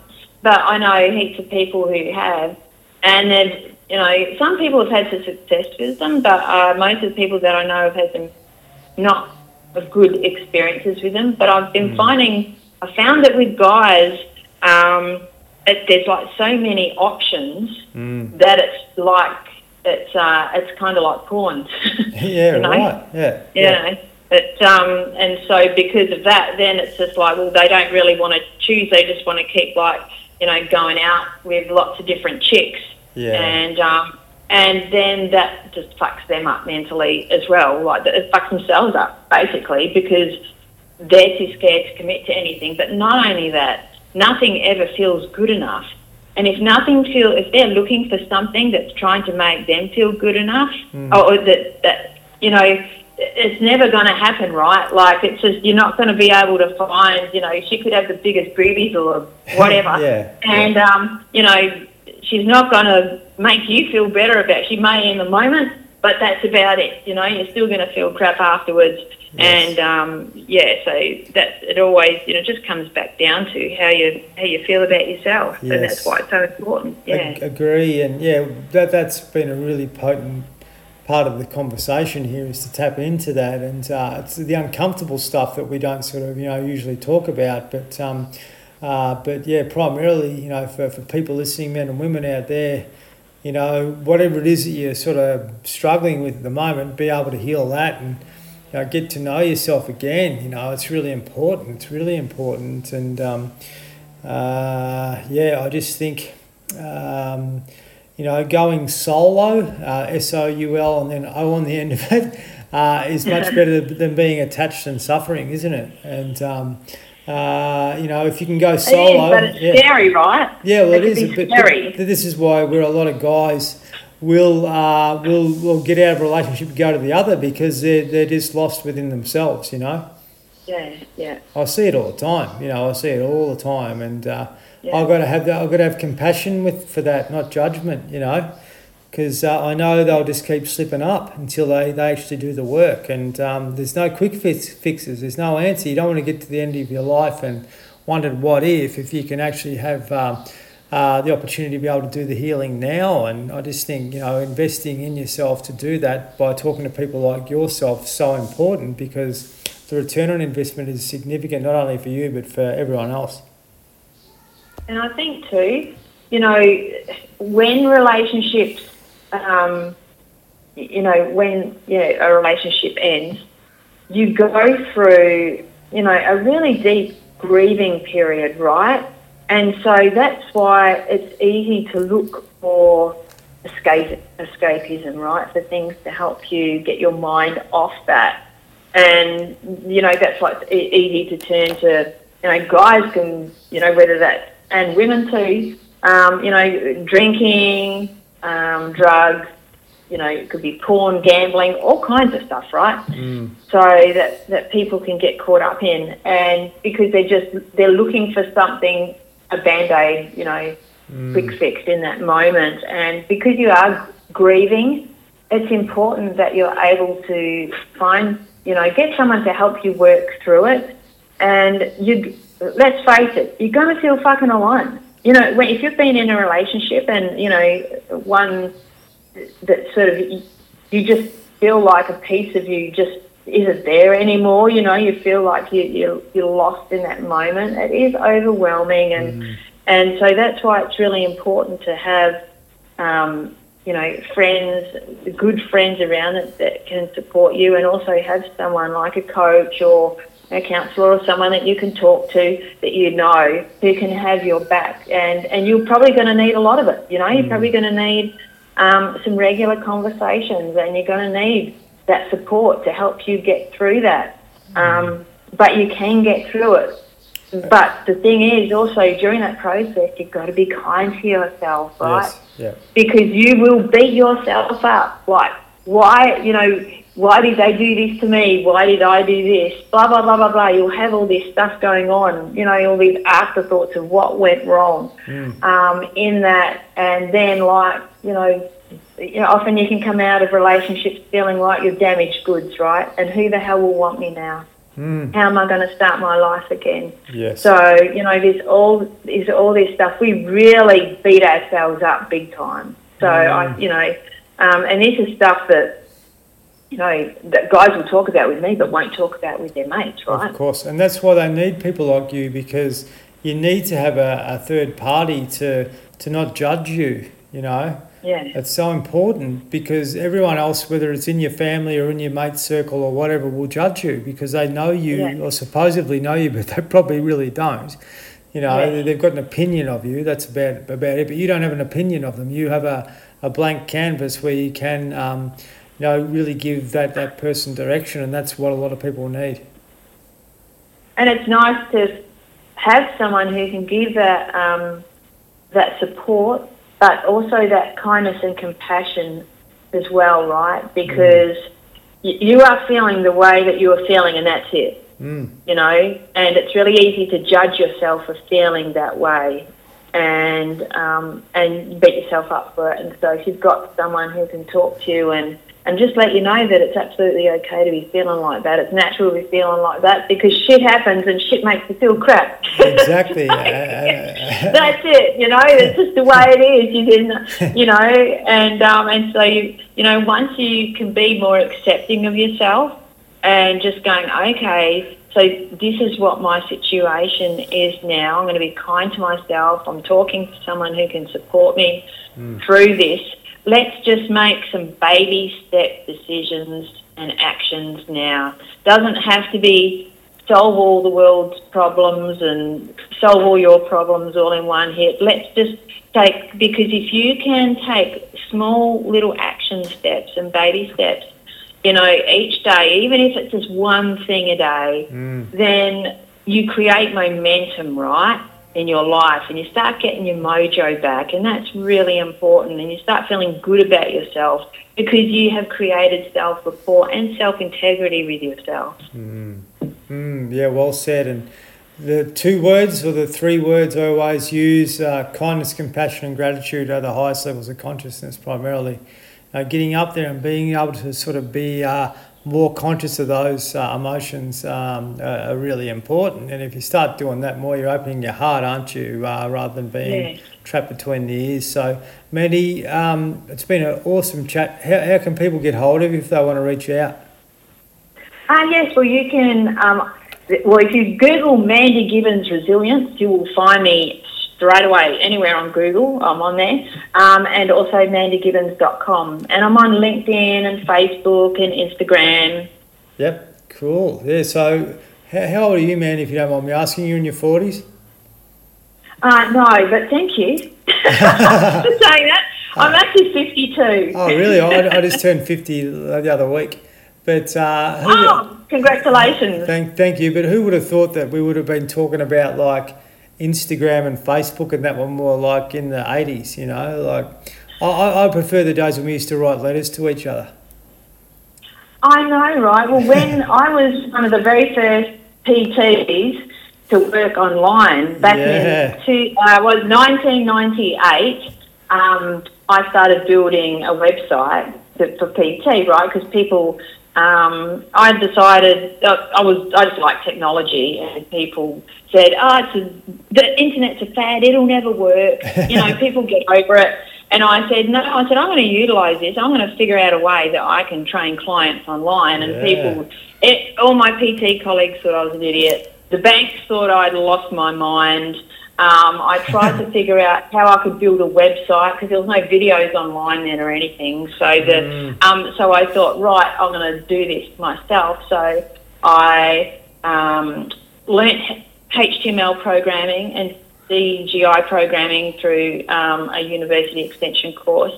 but I know heaps of people who have, and then you know some people have had some success with them, but uh, most of the people that I know have had some not good experiences with them. But I've been mm. finding I found that with guys. Um, it, there's like so many options mm. that it's like it's uh, it's kind of like porn. [LAUGHS] yeah, you know? right. Yeah. You yeah. Know? It, um, and so because of that, then it's just like, well, they don't really want to choose. They just want to keep like, you know, going out with lots of different chicks. Yeah. And um, and then that just fucks them up mentally as well. Like it fucks themselves up basically because they're too scared to commit to anything. But not only that, nothing ever feels good enough And if nothing feel, if they're looking for something that's trying to make them feel good enough, Mm. or, or that that you know, it's never going to happen, right? Like it's just you're not going to be able to find. You know, she could have the biggest boobies or [LAUGHS] whatever, Yeah, and um, you know, she's not going to make you feel better about. She may in the moment, but that's about it. You know, you're still going to feel crap afterwards. Yes. And um, yeah, so that it always you know just comes back down to how you how you feel about yourself, and that's why it's so important. Yeah. Ag- agree, and yeah, that that's been a really potent part of the conversation here is to tap into that, and uh, it's the uncomfortable stuff that we don't sort of you know usually talk about, but um, uh, but yeah, primarily you know for, for people listening, men and women out there, you know whatever it is that you're sort of struggling with at the moment, be able to heal that and. You know, get to know yourself again. You know, it's really important. It's really important, and um, uh, yeah, I just think um, you know, going solo, uh, S O U L, and then O on the end of it, uh, is much [LAUGHS] better than being attached and suffering, isn't it? And um, uh, you know, if you can go solo, is, but it's yeah, scary, right? yeah, well, It it is. But, but scary. this is why we're a lot of guys will uh, will will get out of a relationship and go to the other because they're they're just lost within themselves, you know. Yeah, yeah. I see it all the time. You know, I see it all the time, and uh, Yeah. I've got to have that. I've got to have compassion with for that, not judgment. You know, because uh, I know they'll just keep slipping up until they, they actually do the work. And um, there's no quick fix, fixes. There's no answer. You don't want to get to the end of your life and wonder what if if you can actually have. Um, uh, the opportunity to be able to do the healing now, and I just think you know investing in yourself to do that by talking to people like yourself is so important because the return on investment is significant not only for you but for everyone else. And I think too, you know, when relationships, um, you know, when yeah, a relationship ends, you go through, you know, a really deep grieving period, right? And so that's why it's easy to look for escape, escapism, right? For things to help you get your mind off that. And, you know, that's why it's easy to turn to, you know, guys can, you know, whether that, and women too, um, you know, drinking, um, drugs, you know, it could be porn, gambling, all kinds of stuff, right? so that, that people can get caught up in. And because they're just they're looking for something a band-aid you know quick fix in that moment. And because you are grieving it's important that you're able to find you know get someone to help you work through it. And you let's face it you're going to feel fucking alone you know when, if you've been in a relationship and you know one that sort of you just feel like a piece of you just isn't there anymore. You know, you feel like you, you're, you're lost in that moment. It is overwhelming, and and so that's why it's really important to have, um, you know, friends, good friends around it that can support you, and also have someone like a coach or a counsellor or someone that you can talk to that you know who can have your back. And and you're probably going to need a lot of it. You know, you're probably going to need um, some regular conversations, and you're going to need that support to help you get through that. Um, but you can get through it. But the thing is, also during that process, you've got to be kind to yourself, right? Yes. Yeah. Because you will beat yourself up. Like, why, you know, why did they do this to me? Why did I do this? Blah, blah, blah, blah, blah. You'll have all this stuff going on, you know, all these afterthoughts of what went wrong um, in that. And then, like, you know, you know, often you can come out of relationships feeling like you're damaged goods, right? And who the hell will want me now? How am I going to start my life again? Yes. So you know, there's all there's all this stuff. We really beat ourselves up big time. So I, you know, um, and this is stuff that you know that guys will talk about with me, but won't talk about with their mates, right? Of course, and that's why they need people like you because you need to have a, a third party to to not judge you. You know, Yeah, it's so important because everyone else, whether it's in your family or in your mate circle or whatever, will judge you because they know you Yeah. or supposedly know you, [LAUGHS] but they probably really don't. You know, Yeah. they've got an opinion of you. That's about about it. But you don't have an opinion of them. You have a, a blank canvas where you can, um, you know, really give that that person direction, and that's what a lot of people need. and it's nice to have someone who can give that um, that support, but also that kindness and compassion as well, right? Because y- you are feeling the way that you are feeling, and that's it. Mm. You know, and it's really easy to judge yourself for feeling that way, and um, and beat yourself up for it. And so, if you've got someone who can talk to you and and just let you know that it's absolutely okay to be feeling like that. It's natural to be feeling like that because shit happens and shit makes you feel crap. Exactly. [LAUGHS] Uh, That's it. You know, it's just the way it is. You can, you know, and um, and so you, you know, once you can be more accepting of yourself and just going, okay, so this is what my situation is now. I'm going to be kind to myself. I'm talking to someone who can support me through this let's just make some baby step decisions and actions now. Doesn't have to be solve all the world's problems and solve all your problems all in one hit. Let's just take, because if you can take small little action steps and baby steps, you know, each day, even if it's just one thing a day, Mm. then you create momentum, right? In your life and you start getting your mojo back and that's really important and you start feeling good about yourself because you have created self-rapport and self-integrity with yourself. Mm, yeah, well said. And the two words or the three words I always use uh, kindness, compassion, and gratitude are the highest levels of consciousness, primarily. Uh, getting up there and being able to sort of be uh, more conscious of those uh, emotions um, are, really important. And if you start doing that more, you're opening your heart, aren't you, uh, rather than being Yeah. trapped between the ears. So, Mandy, um, it's been an awesome chat. How, how can people get hold of you if they want to reach out? Ah, yes, well, you can, um, well, if you Google Mandy Gibbons Resilience, you will find me straight away anywhere on Google. I'm on there. Um, and also mandygibbons.com. And I'm on LinkedIn and Facebook and Instagram. Yep, cool. Yeah, so how, how old are you, man, if you don't mind me asking? You're in your 40s? Uh, no, but thank you [LAUGHS] for saying that. I'm actually 52. Oh, really? I, I just turned 50 the other week. But uh, Oh, congratulations. thank, thank you. But who would have thought that we would have been talking about like Instagram and Facebook and that one more like in the 80s, you know? Like, I, I I prefer the days when we used to write letters to each other. I know, right? Well, when [LAUGHS] I was one of the very first PTs to work online back Yeah. in two, uh, was 1998, um, I started building a website for PT, right? Because people, um, I decided uh, I was I just like technology, and people said, "Oh, it's a, the internet's a fad; it'll never work." You know, [LAUGHS] people get over it. And I said, no, I said, I'm going to utilise this. I'm going to figure out a way that I can train clients online. And Yeah. people, it, all my PT colleagues thought I was an idiot. The banks thought I'd lost my mind. Um, I tried to [LAUGHS] figure out how I could build a website because there was no videos online then or anything. So the, um, so I thought, right, I'm going to do this myself. So I um, learnt HTML programming and CGI programming through um, a university extension course.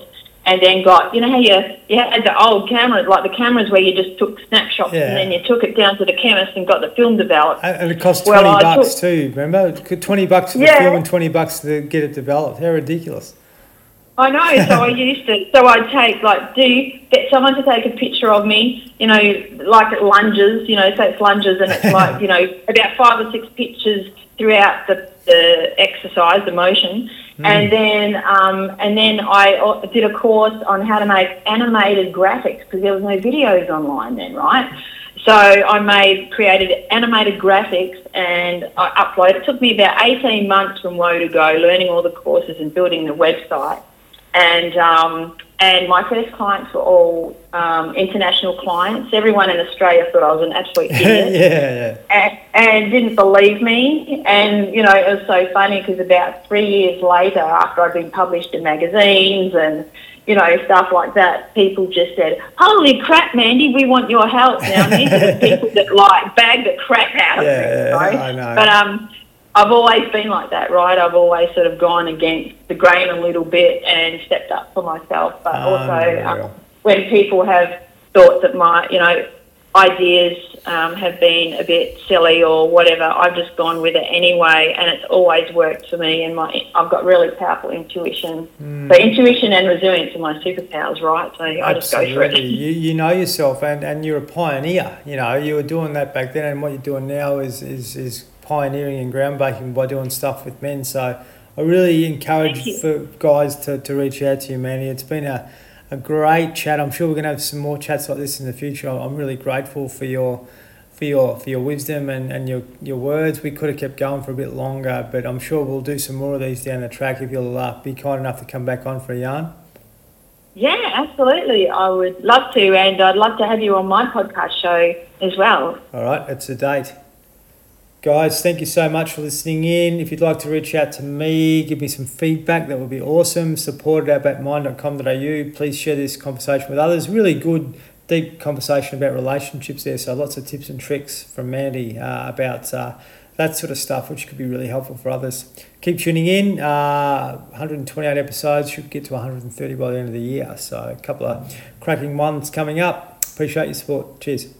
And then got, you know how you, you had the old cameras, like the cameras where you just took snapshots Yeah. and then you took it down to the chemist and got the film developed. And it cost 20 I bucks took- too, remember? 20 bucks for the film and 20 bucks to get it developed. How ridiculous. I know, so I [LAUGHS] used to. So I'd take, like, do get someone to take a picture of me, you know, like at lunges, you know, so it's lunges and it's [LAUGHS] like, you know, about five or six pictures throughout the, the exercise, the motion. And then, um, and then I o- did a course on how to make animated graphics because there was no videos online then, right? So I made, created animated graphics and I uploaded. It took me about 18 months from woe to go, learning all the courses and building the website. And, um, and my first clients were all um, international clients. Everyone in Australia thought I was an absolute [LAUGHS] idiot yeah. and, and didn't believe me. And, you know, it was so funny because about three years later, after I'd been published in magazines and, you know, stuff like that, people just said, Holy crap, Mandy, we want your help. Now, these are the [LAUGHS] people that, like, bag the crap out of Yeah, me. yeah, right? I know. But, um, I've always been like that, right? I've always sort of gone against the grain a little bit and stepped up for myself. But also, Unreal. um, when people have thought that my, you know, ideas um, have been a bit silly or whatever, I've just gone with it anyway, and it's always worked for me. And my I've got really powerful intuition. Mm. So intuition and resilience are my superpowers, right? So Absolutely. I just go for it. you, you know yourself, and, and you're a pioneer. You know you were doing that back then, and what you're doing now is is, is pioneering and groundbreaking by doing stuff with men. So I really encourage for guys to, to reach out to you, Manny. It's been a a great chat. I'm sure we're going to have some more chats like this in the future. I'm really grateful for your for your for your wisdom and, and your, your words. We could have kept going for a bit longer, but I'm sure we'll do some more of these down the track if you'll uh, be kind enough to come back on for a yarn. Yeah, absolutely. I would love to, and I'd love to have you on my podcast show as well. All right, it's a date. Guys, thank you so much for listening in. If you'd like to reach out to me, give me some feedback, that would be awesome. Support at outbackmind.com.au. Please share this conversation with others. Really good, deep conversation about relationships there. So lots of tips and tricks from Mandy uh, about uh, that sort of stuff, which could be really helpful for others. Keep tuning in. Uh, 128 episodes should get to 130 by the end of the year. So a couple of cracking ones coming up. Appreciate your support. Cheers.